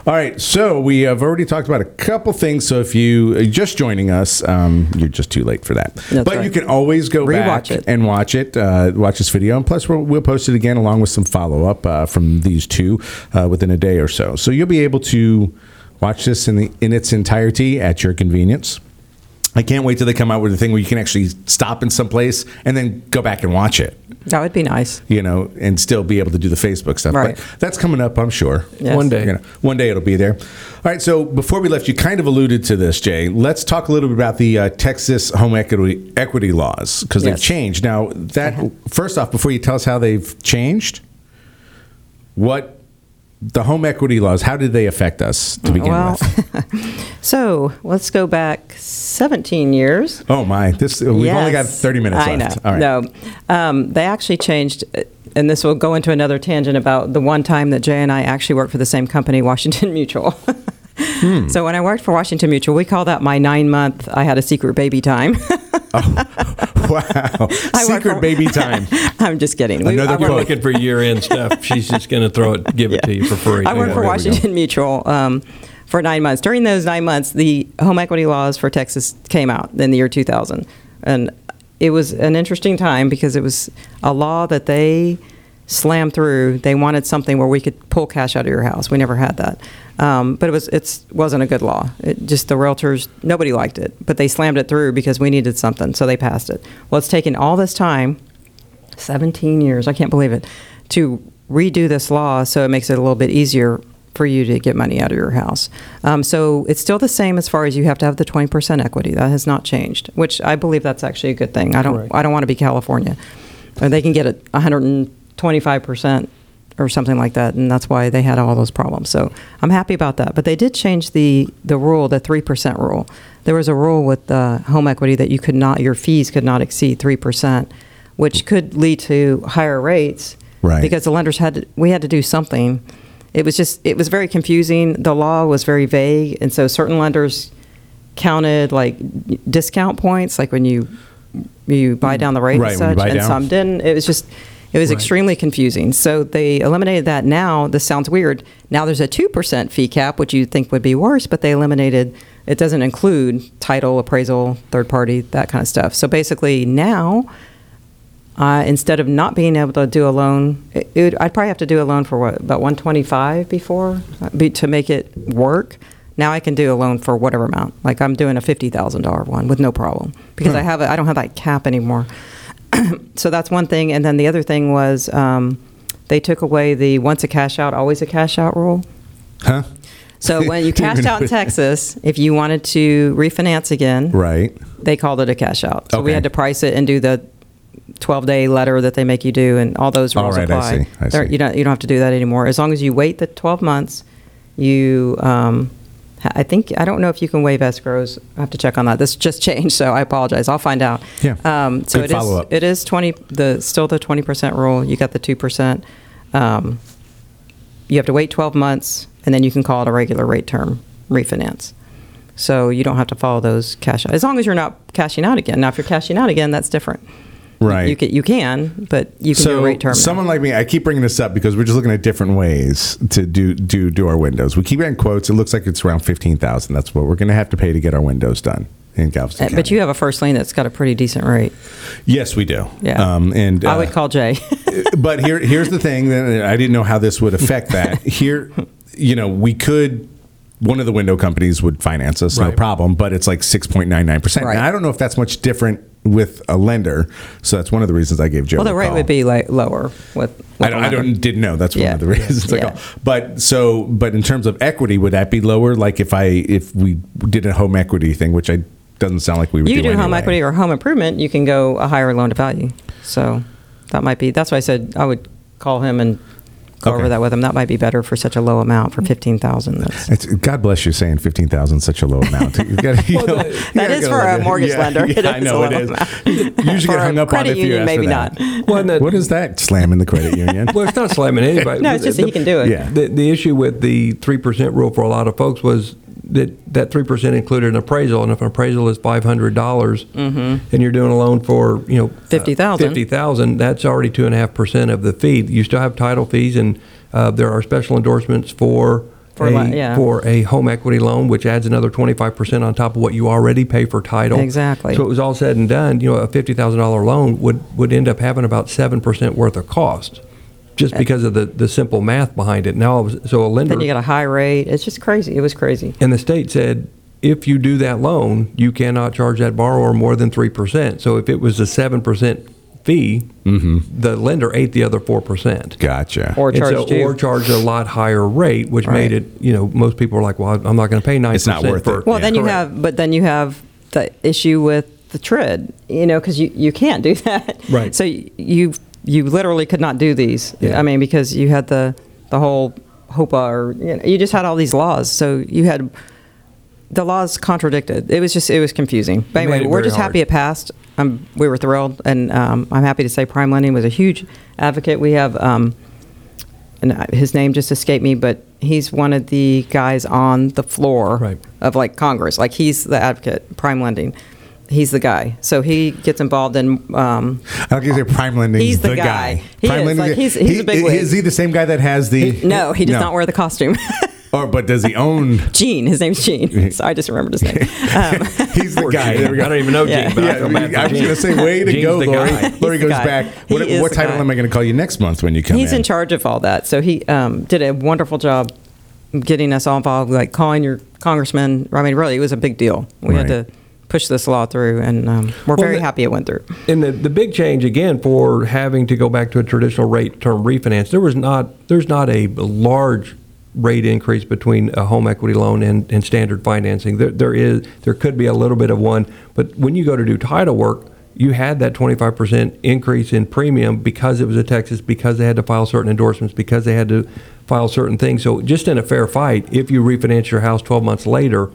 All right, so we have already talked about a couple things. So if you are just joining us, um, you're just too late for that. That's but right. you can always go back Rewatch it. and watch it, uh, watch this video, and plus we'll, we'll post it again along with some follow up uh, from these two uh, within a day or so. So you'll be able to watch this in the in its entirety at your convenience. I can't wait till they come out with a thing where you can actually stop in some place and then go back and watch it. That would be nice. You know, and still be able to do the Facebook stuff. Right. But that's coming up, I'm sure. Yes. One day. You know, one day it'll be there. All right. So before we left, you kind of alluded to this, Jay. Let's talk a little bit about the uh, Texas home equity equity laws because they've Yes. changed. Now, that first off, before you tell us how they've changed, what the home equity laws? How did they affect us to begin Well, with? so let's go back 17 years. Oh my! This we've only got 30 minutes I left. know. All right. No, um, they actually changed, and this will go into another tangent about the one time that Jay and I actually worked for the same company, Washington Mutual. Hmm. So when I worked for Washington Mutual, we call that my nine month. I had a secret baby time. Wow. I Secret for- baby time. I'm just kidding. We- Another I We're quote. looking for year end stuff. She's just going to throw it, give it to you for free. I worked Yeah, for there we. Washington Mutual um, for nine months. During those nine months, the home equity laws for Texas came out in the year 2000. And it was an interesting time because it was a law that they slammed through. They wanted something where we could pull cash out of your house. We never had that. Um, but it was it's wasn't a good law. It just the realtors nobody liked it, but they slammed it through because we needed something, so they passed it. Well, it's taken all this time 17 years, I can't believe it, to redo this law so it makes it a little bit easier for you to get money out of your house. Um, so it's still the same as far as you have to have the 20% equity. That has not changed, which I believe that's actually a good thing. I don't, Correct. I don't want to be California. Or they can get it 125% or something like that, and that's why they had all those problems. So I'm happy about that. But they did change the, the rule, the 3% rule. There was a rule with the home equity that you could not, your fees could not exceed 3%, which could lead to higher rates. Right. Because the lenders had to, we had to do something. It was just, it was very confusing. The law was very vague. And so certain lenders counted like discount points, like when you, you buy down the rate Right, and such, and down. some didn't. It was just, It was Right. extremely confusing. So they eliminated that. Now this sounds weird. Now there's a two percent fee cap, which you'd think would be worse, but they eliminated. It doesn't include title, appraisal, third party, that kind of stuff. So basically now. Uh, instead of not being able to do a loan, it, it I'd probably have to do a loan for what about 125 before uh, be, to make it work. Now I can do a loan for whatever amount. Like I'm doing a fifty thousand dollar one with no problem because I have a, I don't have that cap anymore. so that's one thing, and then the other thing was um, they took away the once a cash out, always a cash out rule. Huh? So when you cashed out in Texas, if you wanted to refinance again, Right. they called it a cash out. So we had to price it and do the 12 day letter that they make you do, and all those All rules right, I apply. see, I see. You don't you don't have to do that anymore. As long as you wait the 12 months, you. Um, I think I don't know if you can waive escrows. I have to check on that. This just changed, so I apologize. I'll find out. Yeah. Um, so Good it is follow-up. it is 20 the still the 20 percent rule. You got the two percent. Um, you have to wait 12 months, and then you can call it a regular rate term refinance. So you don't have to follow those cash out as long as you're not cashing out again. Now, if you're cashing out again, that's different. Right. You can, you can, but you can do so a rate term. now. someone like me, I keep bringing this up because we're just looking at different ways to do do do our windows. We keep getting quotes. It looks like it's around fifteen thousand. That's what we're going to have to pay to get our windows done in Galveston. Uh, But you have a first lien that's got a pretty decent rate. yes, we do. Yeah. Um, and I uh, would call Jay. but here here's the thing. that I didn't know how this would affect that. Here, you know, we could. One of the window companies would finance us, no problem. But it's like six point nine nine percent. Right. I don't know if that's much different with a lender. So that's one of the reasons I gave Joe. well, the rate call. would be like lower with. with I don't, I don't didn't know. That's one Yeah. of the reasons. I Yeah. call. But so, but in terms of equity, would that be lower? Like if I if we did a home equity thing, which I doesn't sound like we would You do do home anyway. equity or home improvement, you can go a higher loan to value. So that might be. That's why I said I would call him and go Okay. over that with them. That might be better for such a low amount for fifteen thousand. That's It's, God bless you saying fifteen thousand such a low amount. You gotta, you know, you That gotta is for a mortgage Yeah, lender. Yeah, It I know a it low is. amount. You usually For get a hung up on credit if you union, ask maybe for that. not. Well, and that- What is that? Slamming the credit union? Well, it's not slamming anybody. No, it's just that he can do it. Yeah. The, the issue with the 3% rule for a lot of folks was that that 3% included an appraisal. And if an appraisal is $500 and you're doing a loan for, you know, uh, 50,000. 50000 that's already 2.5% of the fee. You still have title fees and uh, there are special endorsements for For a, li- yeah. for a home equity loan, which adds another 25% on top of what you already pay for title. Exactly. So it was all said and done, you know, a $50,000 loan would, would end up having about 7% worth of cost just uh, because of the, the simple math behind it. Now, so a lender then you got a high rate. It's just crazy. It was crazy. and the state said, if you do that loan, you cannot charge that borrower more than 3%. So if it was a 7% fee, mm-hmm. the lender ate the other 4%. Gotcha. Or And so- charged you. or charged a lot higher rate, which Right. made it, you know, most people are like, well, I'm not going to pay 9% It's not worth for it. Well, then you Correct. have, but then you have the issue with the TRID, you know, because you, you can't do that. Right. So you you literally could not do these. Yeah. I mean, because you had the the whole HOEPA, or you, know, you just had all these laws. So you had the laws contradicted. It was just it was confusing. But anyway, we're just happy it passed. Um, we were thrilled, and um, I'm happy to say Prime Lending was a huge advocate. We have. Um, and his name just escaped me, but he's one of the guys on the floor Right. of like Congress. Like he's the advocate, prime lending. He's the guy. So he gets involved in. Um, I like you say prime lending. He's the the guy. guy. He prime is, lending. like, he's- he's he, a big wig. Is he the same guy that has the? no, he does not wear the costume. Or but does he own? Gene. His name's Gene. So I just remembered his name. Um, He's the guy. Gene. There we go. I don't even know Yeah. Gene, but I Yeah, bad for I was going to say, way to Gene's go, the Lori. guy. He's Lori the goes guy. back. He What, is what title guy. am I going to call you next month when you come he's in? in charge of all that. So he um, did a wonderful job getting us all involved, like calling your congressman. I mean, really, it was a big deal. We had to push this law through, and um, we're Well, very the- happy it went through. And the, the big change again for having to go back to a traditional rate term refinance, there was not there's not a large rate increase between a home equity loan and, and standard financing. There, there is there could be a little bit of one, but when you go to do title work, you had that 25% increase in premium because it was a Texas, because they had to file certain endorsements, because they had to file certain things. So just in a fair fight, if you refinance your house 12 months later,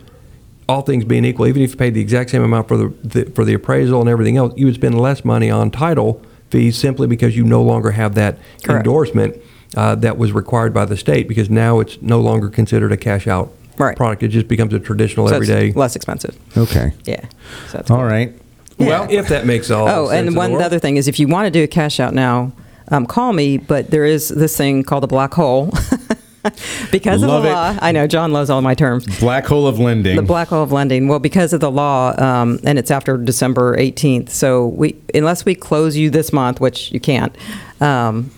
all things being equal, even if you paid the exact same amount for the, the for the appraisal and everything else, you would spend less money on title fees simply because you no longer have that Correct. endorsement uh, that was required by the state. Because now it's no longer considered a cash out Right. product; it just becomes a traditional So it's everyday. less expensive. okay. Yeah. So that's All cool. right. Yeah. Well, if that makes all. Oh, sense and one world. other thing is if you want to do a cash out now, um, call me. But there is this thing called a black hole. because Love of the it. law, I know John loves all my terms. Black hole of lending. The black hole of lending. Well, because of the law, um, and it's after December 18th. So we, unless we close you this month, which you can't, um,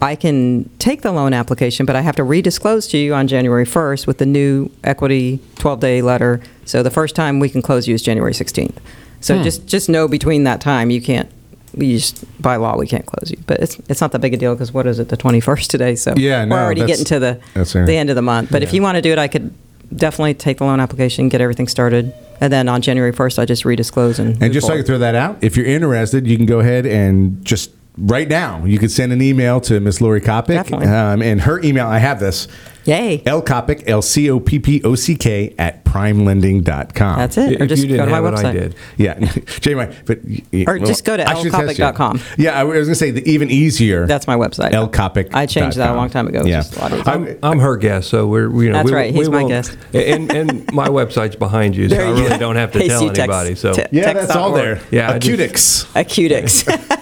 I can take the loan application, but I have to redisclose to you on January 1st with the new equity 12-day letter. So the first time we can close you is January 16th. So Hmm. just just know between that time you can't. We just by law we can't close you, but it's it's not that big a deal because what is it the 21st today? So Yeah, no, we're already getting to the the end of the month. But if you want to do it, I could definitely take the loan application, get everything started, and then on January 1st, I just redisclose and. And just so I can throw that out, if you're interested, you can go ahead and just right now, you could send an email to Miss Lori Coppock. Definitely. Um, and her email, I have this. Yay. L Coppock, L C O P P O C K at primelending.com. That's it. Or If just you didn't go to my have it, I website. did. Yeah. Anyway, but. Or just go to I should test lcoppock.com. Yeah, I was going to say the even easier. That's my website. L Coppock. I changed that a long time ago. Yeah. just a lot easier. I'm- I'm her guest, so we're you know That's we, right, he's my guest. and and my website's behind you, so There I really go. don't have to Hey, tell so text- anybody. So te- yeah, that's all there. Yeah, I just- Acutix. Acutix.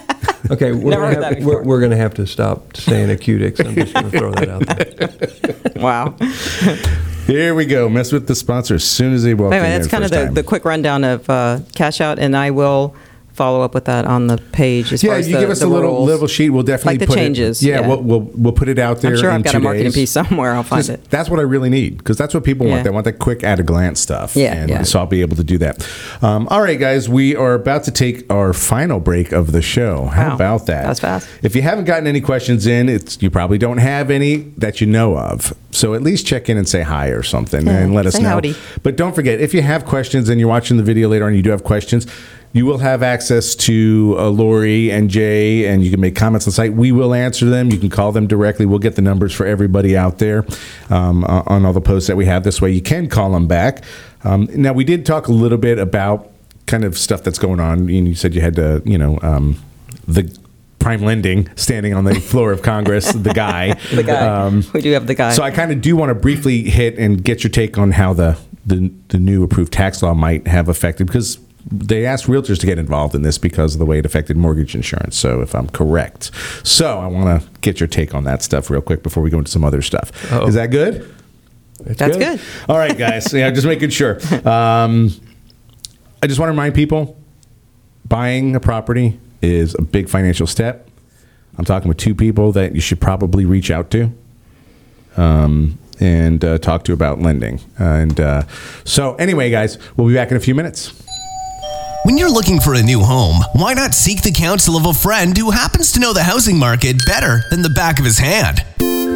okay, we're Never gonna, heard have, that we're, before. we're gonna have to stop saying acutics. I'm just gonna throw that out there. wow. Here we go. Mess with the sponsor as soon as they walk Anyway, in. that's kind of first the, time. the quick rundown of uh, cash out, and I will follow up with that on the page as yeah, far as you the, give us the a little rules. little sheet. We'll definitely Like the put it- changes, yeah, yeah. We'll, we'll we'll put it out there. I'm sure in I've got a marketing days. piece somewhere. I'll find Just- it. That's what I really need because that's what people want. They want that quick at a glance stuff. Yeah, and yeah. So I'll be able to do that. Um, all right, guys, we are about to take our final break of the show. How Wow. about that? That's fast. If you haven't gotten any questions in, it's you probably don't have any that you know of. So at least check in and say hi or something Yeah, and let us know. howdy. But don't forget, if you have questions and you're watching the video later on, you do have questions. You will have access to uh, Lori and Jay, and you can make comments on the site. We will answer them. You can call them directly. We'll get the numbers for everybody out there um, uh, on all the posts that we have. This way, you can call them back. Um, now, we did talk a little bit about kind of stuff that's going on. You you said you had to, you know, um, the prime lending standing on the floor of Congress, the guy. The guy. Um, we do have the guy. so I kind of do want to briefly hit and get your take on how the, the the new approved tax law might have affected because they asked realtors to get involved in this because of the way it affected mortgage insurance. So if I'm correct, so I want to get your take on that stuff real quick before we go into some other stuff. Uh-oh. Is that good? It's That's good. All right, guys. Yeah, just making sure. Um, I just want to remind people buying a property is a big financial step. I'm talking with two people that you should probably reach out to um, and uh, talk to about lending. And uh, so, anyway, guys, we'll be back in a few minutes. When you're looking for a new home, why not seek the counsel of a friend who happens to know the housing market better than the back of his hand?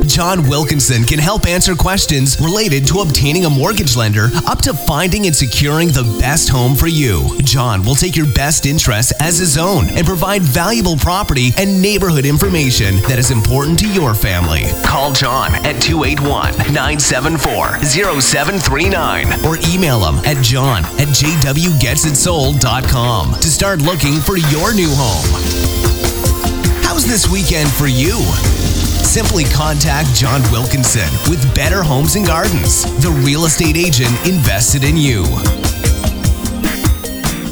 John Wilkinson can help answer questions related to obtaining a mortgage lender up to finding and securing the best home for you. John will take your best interests as his own and provide valuable property and neighborhood information that is important to your family. Call John at 281 974 0739 or email him at john at jwgetsitsold.com to start looking for your new home. How's this weekend for you? Simply contact John Wilkinson with Better Homes and Gardens, the real estate agent invested in you.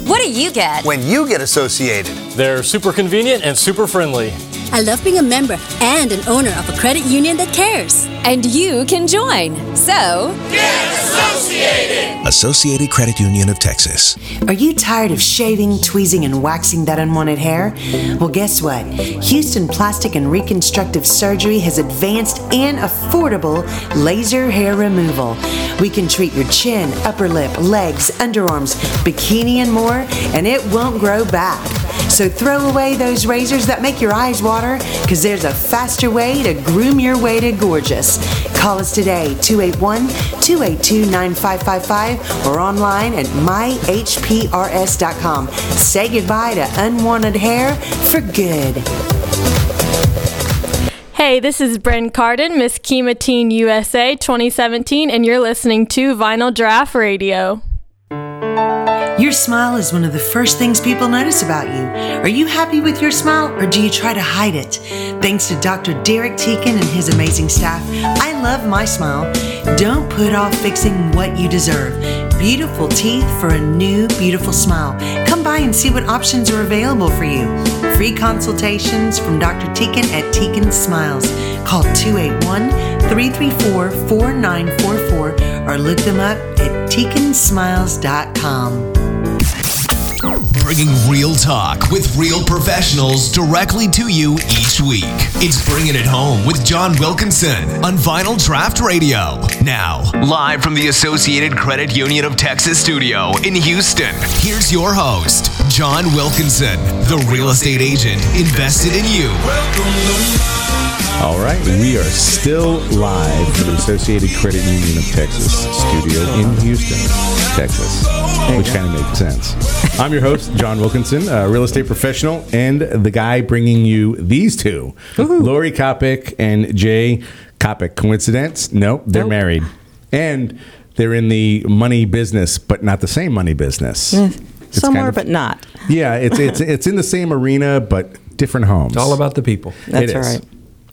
What do you get? When you get associated. They're super convenient and super friendly. I love being a member and an owner of a credit union that cares. And you can join. So, Associated Credit Union of Texas. Are you tired of shaving, tweezing, and waxing that unwanted hair? Well, guess what? Houston Plastic and Reconstructive Surgery has advanced and affordable laser hair removal. We can treat your chin, upper lip, legs, underarms, bikini, and more, and it won't grow back. So throw away those razors that make your eyes water, because there's a faster way to groom your way to gorgeous. Call us today, 281 282 9555, or online at myhprs.com. Say goodbye to unwanted hair for good. Hey, this is Bren Carden, Miss Kemah Teen USA 2017, and you're listening to Vinyl Draught Radio. Your smile is one of the first things people notice about you. Are you happy with your smile or do you try to hide it? Thanks to Dr. Derek Teakin and his amazing staff, I love my smile. Don't put off fixing what you deserve beautiful teeth for a new, beautiful smile. Come by and see what options are available for you. Free consultations from Dr. Teakin at Teakin Smiles. Call 281 334 4944 or look them up at teakinsmiles.com. Bringing real talk with real professionals directly to you each week. It's Bringing It Home with John Wilkinson on Vinyl Draught Radio. Now, live from the Associated Credit Union of Texas studio in Houston, here's your host, John Wilkinson, the real estate agent invested in you. All right, we are still live from the Associated Credit Union of Texas studio in Houston, Texas, which kind of makes sense. I'm your host, John Wilkinson, a real estate professional, and the guy bringing you these two, Lori Coppock and Jay Coppock. Coincidence? Nope, they're Nope. married. And they're in the money business, but not the same money business. Eh, Somewhere, kind of- but not. Yeah, it's, it's, it's in the same arena, but different homes. It's all about the people. That's It is. right.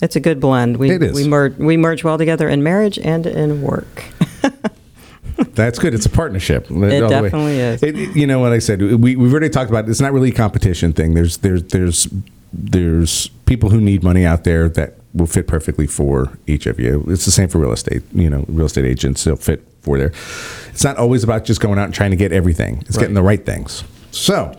It's a good blend. We It is. we merge we merge well together in marriage and in work. That's good. It's a partnership. It definitely is. you know what I said. We we've already talked about. It. It's not really a competition thing. There's there's there's there's people who need money out there that will fit perfectly for each of you. It's the same for real estate. You know, real estate agents will fit for there. It's not always about just going out and trying to get everything. It's getting the right things. So.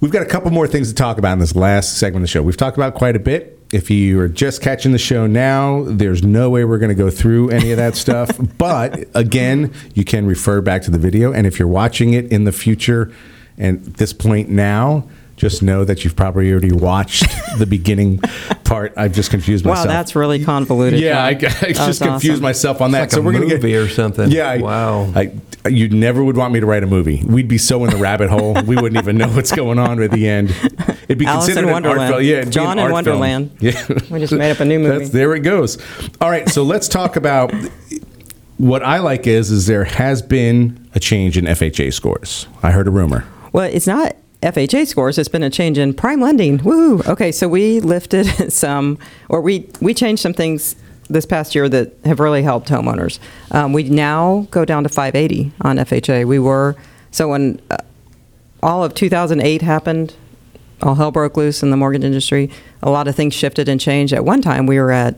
We've got a couple more things to talk about in this last segment of the show. We've talked about quite a bit. If you are just catching the show now, there's no way we're going to go through any of that stuff. But again, you can refer back to the video. And if you're watching it in the future and this point now, just know that you've probably already watched the beginning part. I've just confused myself. wow, that's really convoluted. Yeah, I, I just confused awesome. myself on that. like a movie or something. Yeah, I, Wow. I, you never would want me to write a movie. We'd be so in the rabbit hole, we wouldn't even know what's going on at the end. It'd be Alice in considered an art Wonderland. film. Yeah, it'd John in art film. Wonderland. Yeah, We just made up a new movie. That's, there it goes. All right, so let's talk about what I like is is there has been a change in FHA scores. I heard a rumor. Well, it's not FHA scores. It's been a change in prime lending. Woo! Okay, so we lifted some, or we we changed some things this past year that have really helped homeowners. Um, we now go down to 580 on FHA. We were so when uh, all of 2008 happened, all hell broke loose in the mortgage industry. A lot of things shifted and changed. At one time, we were at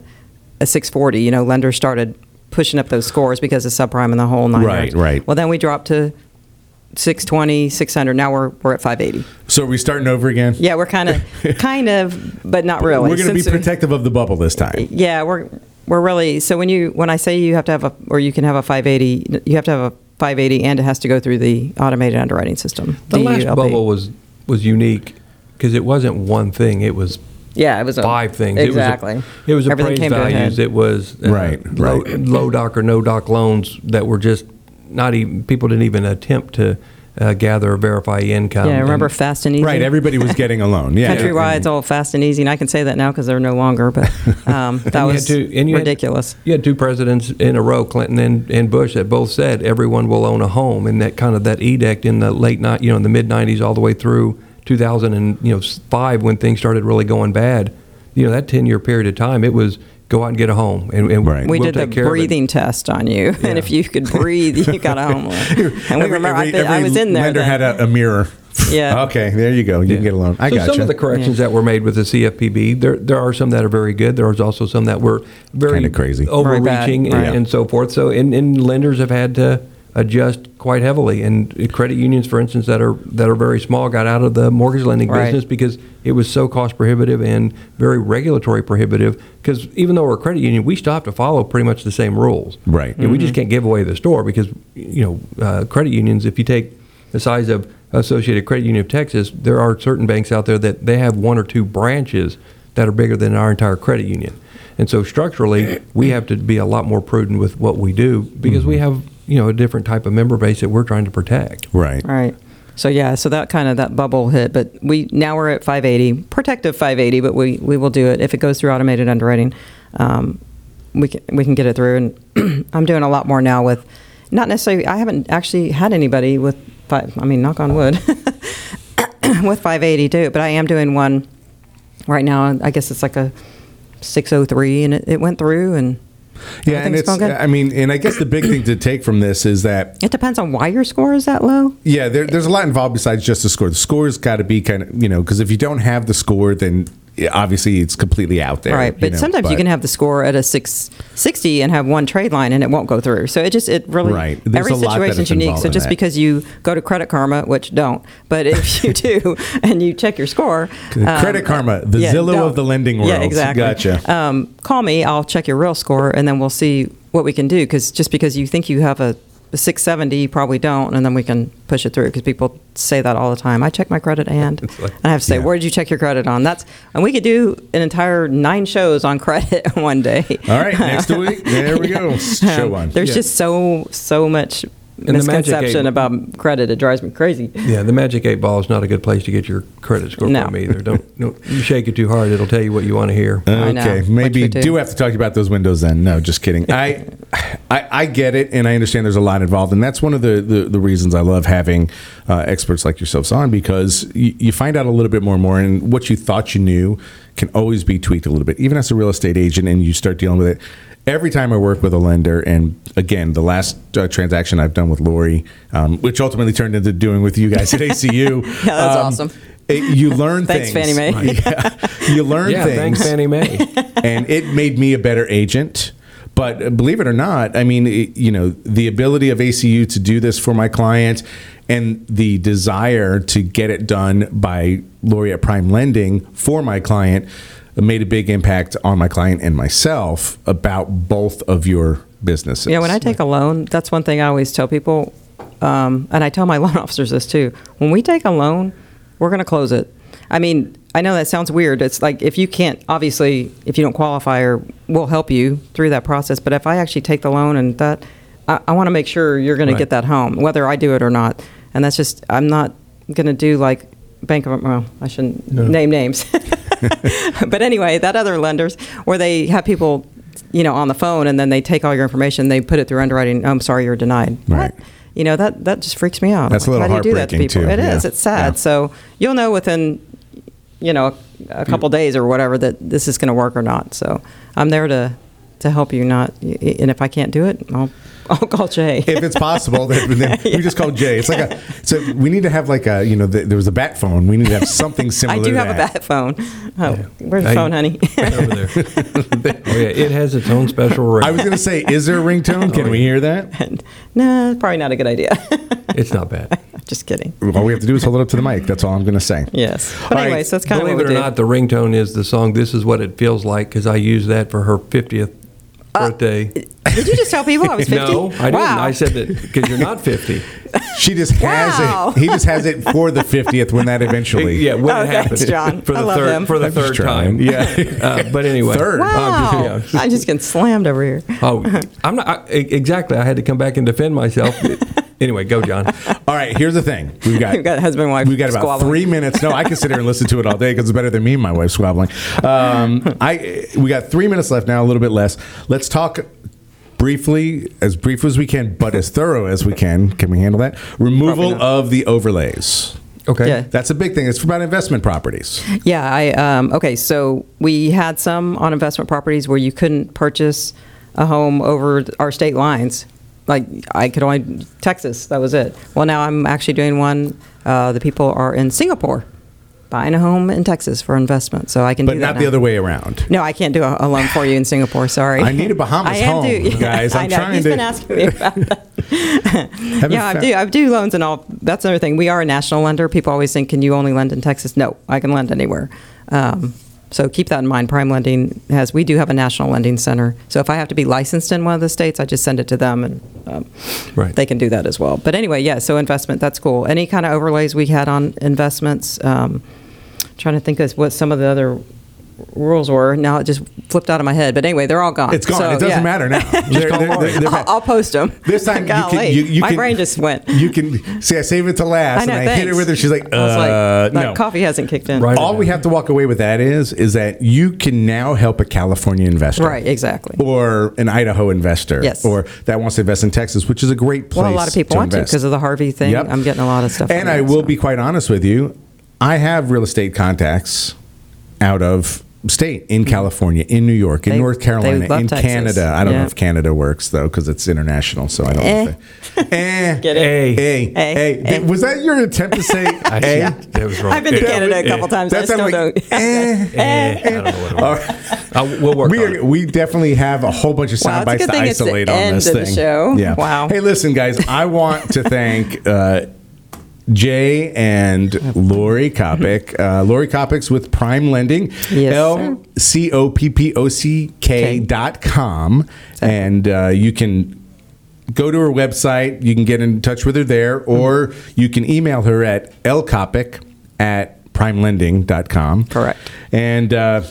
a 640. You know, lenders started pushing up those scores because of subprime and the whole nine Right, yards. right. Well, then we dropped to 620, 600. Now we're we're at 580. So are we starting over again? Yeah, we're kind of, kind of, but not really. We're going to be protective of the bubble this time. Yeah, we're we're really. So when you when I say you have to have a or you can have a 580, you have to have a 580, and it has to go through the automated underwriting system. The last bubble was was unique because it wasn't one thing. It was Yeah, it was a- five things. exactly. It was, a, it was appraised came values. It was uh, Right, low, right. low doc or no doc loans that were just not even people didn't even attempt to uh, gather or verify income. Yeah, I remember And- fast and easy. Right, everybody was getting a loan. Yeah, Countrywide's all fast and easy, and I can say that now because they're no longer. But um, that And you was had two- and you had- ridiculous. you had two presidents in a row, Clinton and, and Bush, that both said everyone will own a home, and that kind of that edict in the late night, you know, in the mid '90s, all the way through 2000 and you know five, when things started really going bad. You know, that 10 year period of time, it was go out and get a home, and, and Right. We we'll did the take care of it. breathing test on you, and if you could breathe, you got a home loan. And we Every- remember, I, every- been- I was in there. Lender then. had a, a mirror. Yeah. Okay, there you go. You can get a loan. I so got some of the corrections that were made with the CFPB, there there are some that are very good. There There is also some that were very Kinda crazy. Overreaching, right. and, and so forth. So and, and lenders have had to adjust quite heavily. And credit unions, for instance, that are that are very small, got out of the mortgage lending Right. business because it was so cost prohibitive and very regulatory prohibitive. Because even though we're a credit union, we still have to follow pretty much the same rules. Right. And we just can't give away the store because you know uh, credit unions. If you take the size of Associated Credit Union of Texas, there are certain banks out there that they have one or two branches that are bigger than our entire credit union. And so structurally, we have to be a lot more prudent with what we do because we have you know a different type of member base that we're trying to protect. Right. Right. So yeah, so that kind of that bubble hit, but we now we're at 580, protective 580, but we we will do it if it goes through automated underwriting. Um, we can we can get it through, and I'm doing a lot more now with, not necessarily. I haven't actually had anybody with five. I mean, knock on wood, with 580 do it, but I am doing one right now. I guess it's like a 603, and it, it went through, and Yeah, and it's, I mean, and I guess the big thing to take from this is that It depends on why your score is that low. yeah, there, there's a lot involved besides just the score. The score's got to be kind of you know because if you don't have the score, then obviously it's completely out there. right. But know, sometimes you can have the score at a 660 and have one trade line and it won't go through. So it just, it really, Right. There's every is unique. So just that. because you go to Credit Karma, which don't, but if you do and you check your score, um, Credit Karma, the Zillow don't. of the lending world. Yeah, exactly. Gotcha. Um, call me. I'll check your real score, and then we'll see what we can do. Because just because you think you have a, a 670, you probably don't, and then we can push it through. Because people say that all the time. I check my credit, and, and I have to say, where did you check your credit on? That's and we could do an entire nine shows on credit one day. All right, next week there we go. Show one. There's Yeah. just so so much the misconception eight- about credit. It drives me crazy. Yeah, the Magic Eight Ball is not a good place to get your credit score No. from either. Don't, don't you shake it too hard; it'll tell you what you want to hear. Okay, maybe do have to talk about those windows then. No, just kidding. I, I, I get it, and I understand there's a lot involved, and that's one of the the, the reasons I love having uh, experts like yourselves on because you, you find out a little bit more and more, and what you thought you knew can always be tweaked a little bit, even as a real estate agent, and you start dealing with it. Every time I work with a lender, and again, the last uh, transaction I've done with Lori, um, which ultimately turned into doing with you guys at ACU. Yeah, that's um, awesome. it- you learn Thanks, things. Fannie Mae. Yeah. You learn Yeah, things. thanks, Fannie Mae. and it made me a better agent. But uh, believe it or not, I mean, it, you know, the ability of ACU to do this for my client and the desire to get it done by Laureate Prime Lending for my client made a big impact on my client and myself about both of your businesses. Yeah, when I take a loan, that's one thing I always tell people, um, and I tell my loan officers this too. When we take a loan, we're going to close it. I mean, I know that sounds weird. It's like if you can't, obviously, if you don't qualify, or we'll help you through that process. But if I actually take the loan and that, I, I want to make sure you're going Right. to get that home, whether I do it or not. And that's just, I'm not going to do like Bank of, well, I shouldn't name names. but anyway, that other lenders where they have people, you know, on the phone and then they take all your information, they put it through underwriting. I'm sorry, you're denied. Right. What? You know that that just freaks me out. That's a little How do you do that to people? too. It is. Yeah. It's sad. Yeah. So you'll know within, you know, a couple days or whatever that this is going to work or not. So I'm there to to help you. Not and if I can't do it, I'll I'll call Jay. if it's possible, then, then we just call Jay. It's like a so we need to have like a you know the, there was a bat phone. We need to have something similar. I do to have a bat phone. Oh, where's the I- phone, honey? Over there. oh yeah, it has its own special ring. I was going to say, is there a ringtone? Can oh, we hear that? no, probably not a good idea. It's not bad. Just kidding. All we have to do is hold it up to the mic. That's all I'm going to say. Yes. But All right. anyway, so that's kind of Believe what it we or do. not, the ringtone is the song "This Is What It Feels Like" because I used that for her 50th Uh, birthday. Did you just tell people I was 50? No, I didn't. Wow. I said that because you're not 50. She just has Wow. it. He just has it for the 50th when that eventually. yeah, when Oh, it happens thanks, John. for I the love third him. for the I'm just third trying. time. Yeah. Uh, but anyway, Third. Wow. Um, yeah. I'm just getting slammed over here. Oh, I'm not I, exactly. I had to come back and defend myself. anyway, go, John. All right. Here's the thing. We've got We've got husband and wife We've got about squabbling. three minutes. No, I can sit here and listen to it all day because it's better than me and my wife squabbling. Um, I we got three minutes left now, a little bit less. Let's talk briefly, as brief as we can, but as thorough as we can. Can we handle that? Removal of the overlays. Okay. Yeah. That's a big thing. It's about investment properties. Yeah, I um, okay. So we had some on investment properties where you couldn't purchase a home over our state lines. Like I could only Texas. That was it. Well, now I'm actually doing one. Uh, the people are in Singapore, buying a home in Texas for investment. So I can But do that But not now. the other way around. No, I can't do a, a loan for you in Singapore. Sorry. I need a Bahamas I home, due- guys. I'm I know. trying He's to- been asking me about that. Yeah, I do. I do loans and all. That's another thing. We are a national lender. People always think, "Can you only lend in Texas?" No, I can lend anywhere. Um, so keep that in mind. Prime Lending has. We do have a national lending center. So if I have to be licensed in one of the states, I just send it to them, and um, Right. they can do that as well. But anyway, yeah. So investment, that's cool. Any kind of overlays we had on investments. Um, trying to think of what some of the other rules were. Now it just flipped out of my head. But anyway, they're all gone. It's gone. So, it doesn't yeah. matter now. They're- they're- they're- I'll, I'll post them. This time you can. You, you my can, brain just went. You can see. I save it to last, I know, and I hit it with her. She's like, uh, like, no. coffee hasn't kicked in. Right. All we have to walk away with that is is that you can now help a California investor, Right, exactly. or an Idaho investor, Yes. or that wants to invest in Texas, which is a great place. Well, a lot of people to want to because of the Harvey thing. Yep. I'm getting a lot of stuff. And I that, will so. be quite honest with you. I have real estate contacts out of state in California, in New York, in They- North Carolina, in Texas. Canada. I don't know if Canada works though because it's international, so I don't know. If they, eh, Get it? Hey, Hey, hey, hey. was that your attempt to say? I, eh? That was wrong. I've been to Eh, Canada a eh, couple times. I That still sounded don't. like, eh. eh, I don't know what it was. right. Uh, we'll work we are, we definitely have a whole bunch of sound it's bites to thing it's the isolate on end this of the thing. show. Yeah. Wow. Hey, listen, guys. I want to thank. Uh, Jay and Lori Coppock. Uh, Lori Coppock's with Prime Lending. Yes, L C O P P O C K dot com. And uh, you can go to her website. You can get in touch with her there, or you can email her at lcoppock at primelending.com. Correct. And uh,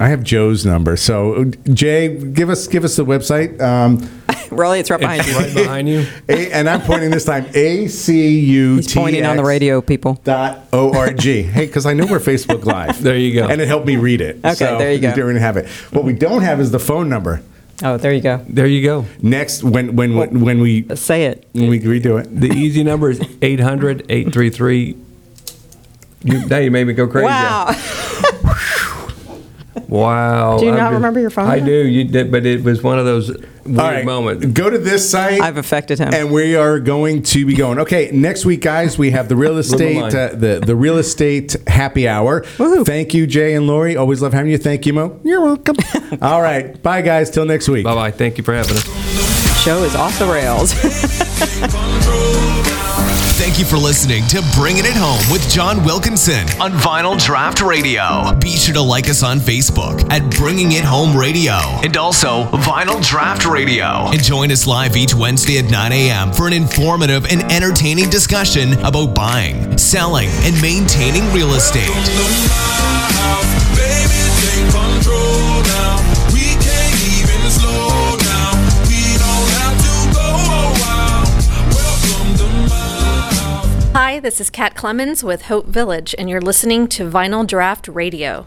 I have Joe's number. So Jay, give us give us the website. Um, Really, it's right behind It's you. right behind you. a, and I'm pointing this time A C U He's pointing on the radio, people. dot org. hey, because I know we're Facebook Live. There you go. And it helped me read it. Okay, so there you go. We're going to have it. What we don't have is the phone number. Oh, there you go. There you go. Next, when when when, when we Say it. when we redo it. The easy number is 800 833. You, now you made me go crazy. Wow. Wow. Do you I've not been- remember your phone I number? do. You did, but it was one of those weird All right, moments. go to this site. I've affected him. and we are going to be going. Okay, next week, guys, we have the real estate, uh, the the real estate happy hour. Woohoo. Thank you, Jay and Lori. Always love having you. Thank you, Mo. You're welcome. All right, bye, guys. Till next week. Bye bye. Thank you for having us. Show is off the rails. Thank you for listening to Bringing It Home with John Wilkinson on Vinyl Draught Radio. Be sure to like us on Facebook at Bringing It Home Radio and also Vinyl Draught Radio. And join us live each Wednesday at 9 a.m. for an informative and entertaining discussion about buying, selling, and maintaining real estate. Hi, this is Kat Clemens with Hope Village, and you're listening to Vinyl Draught Radio.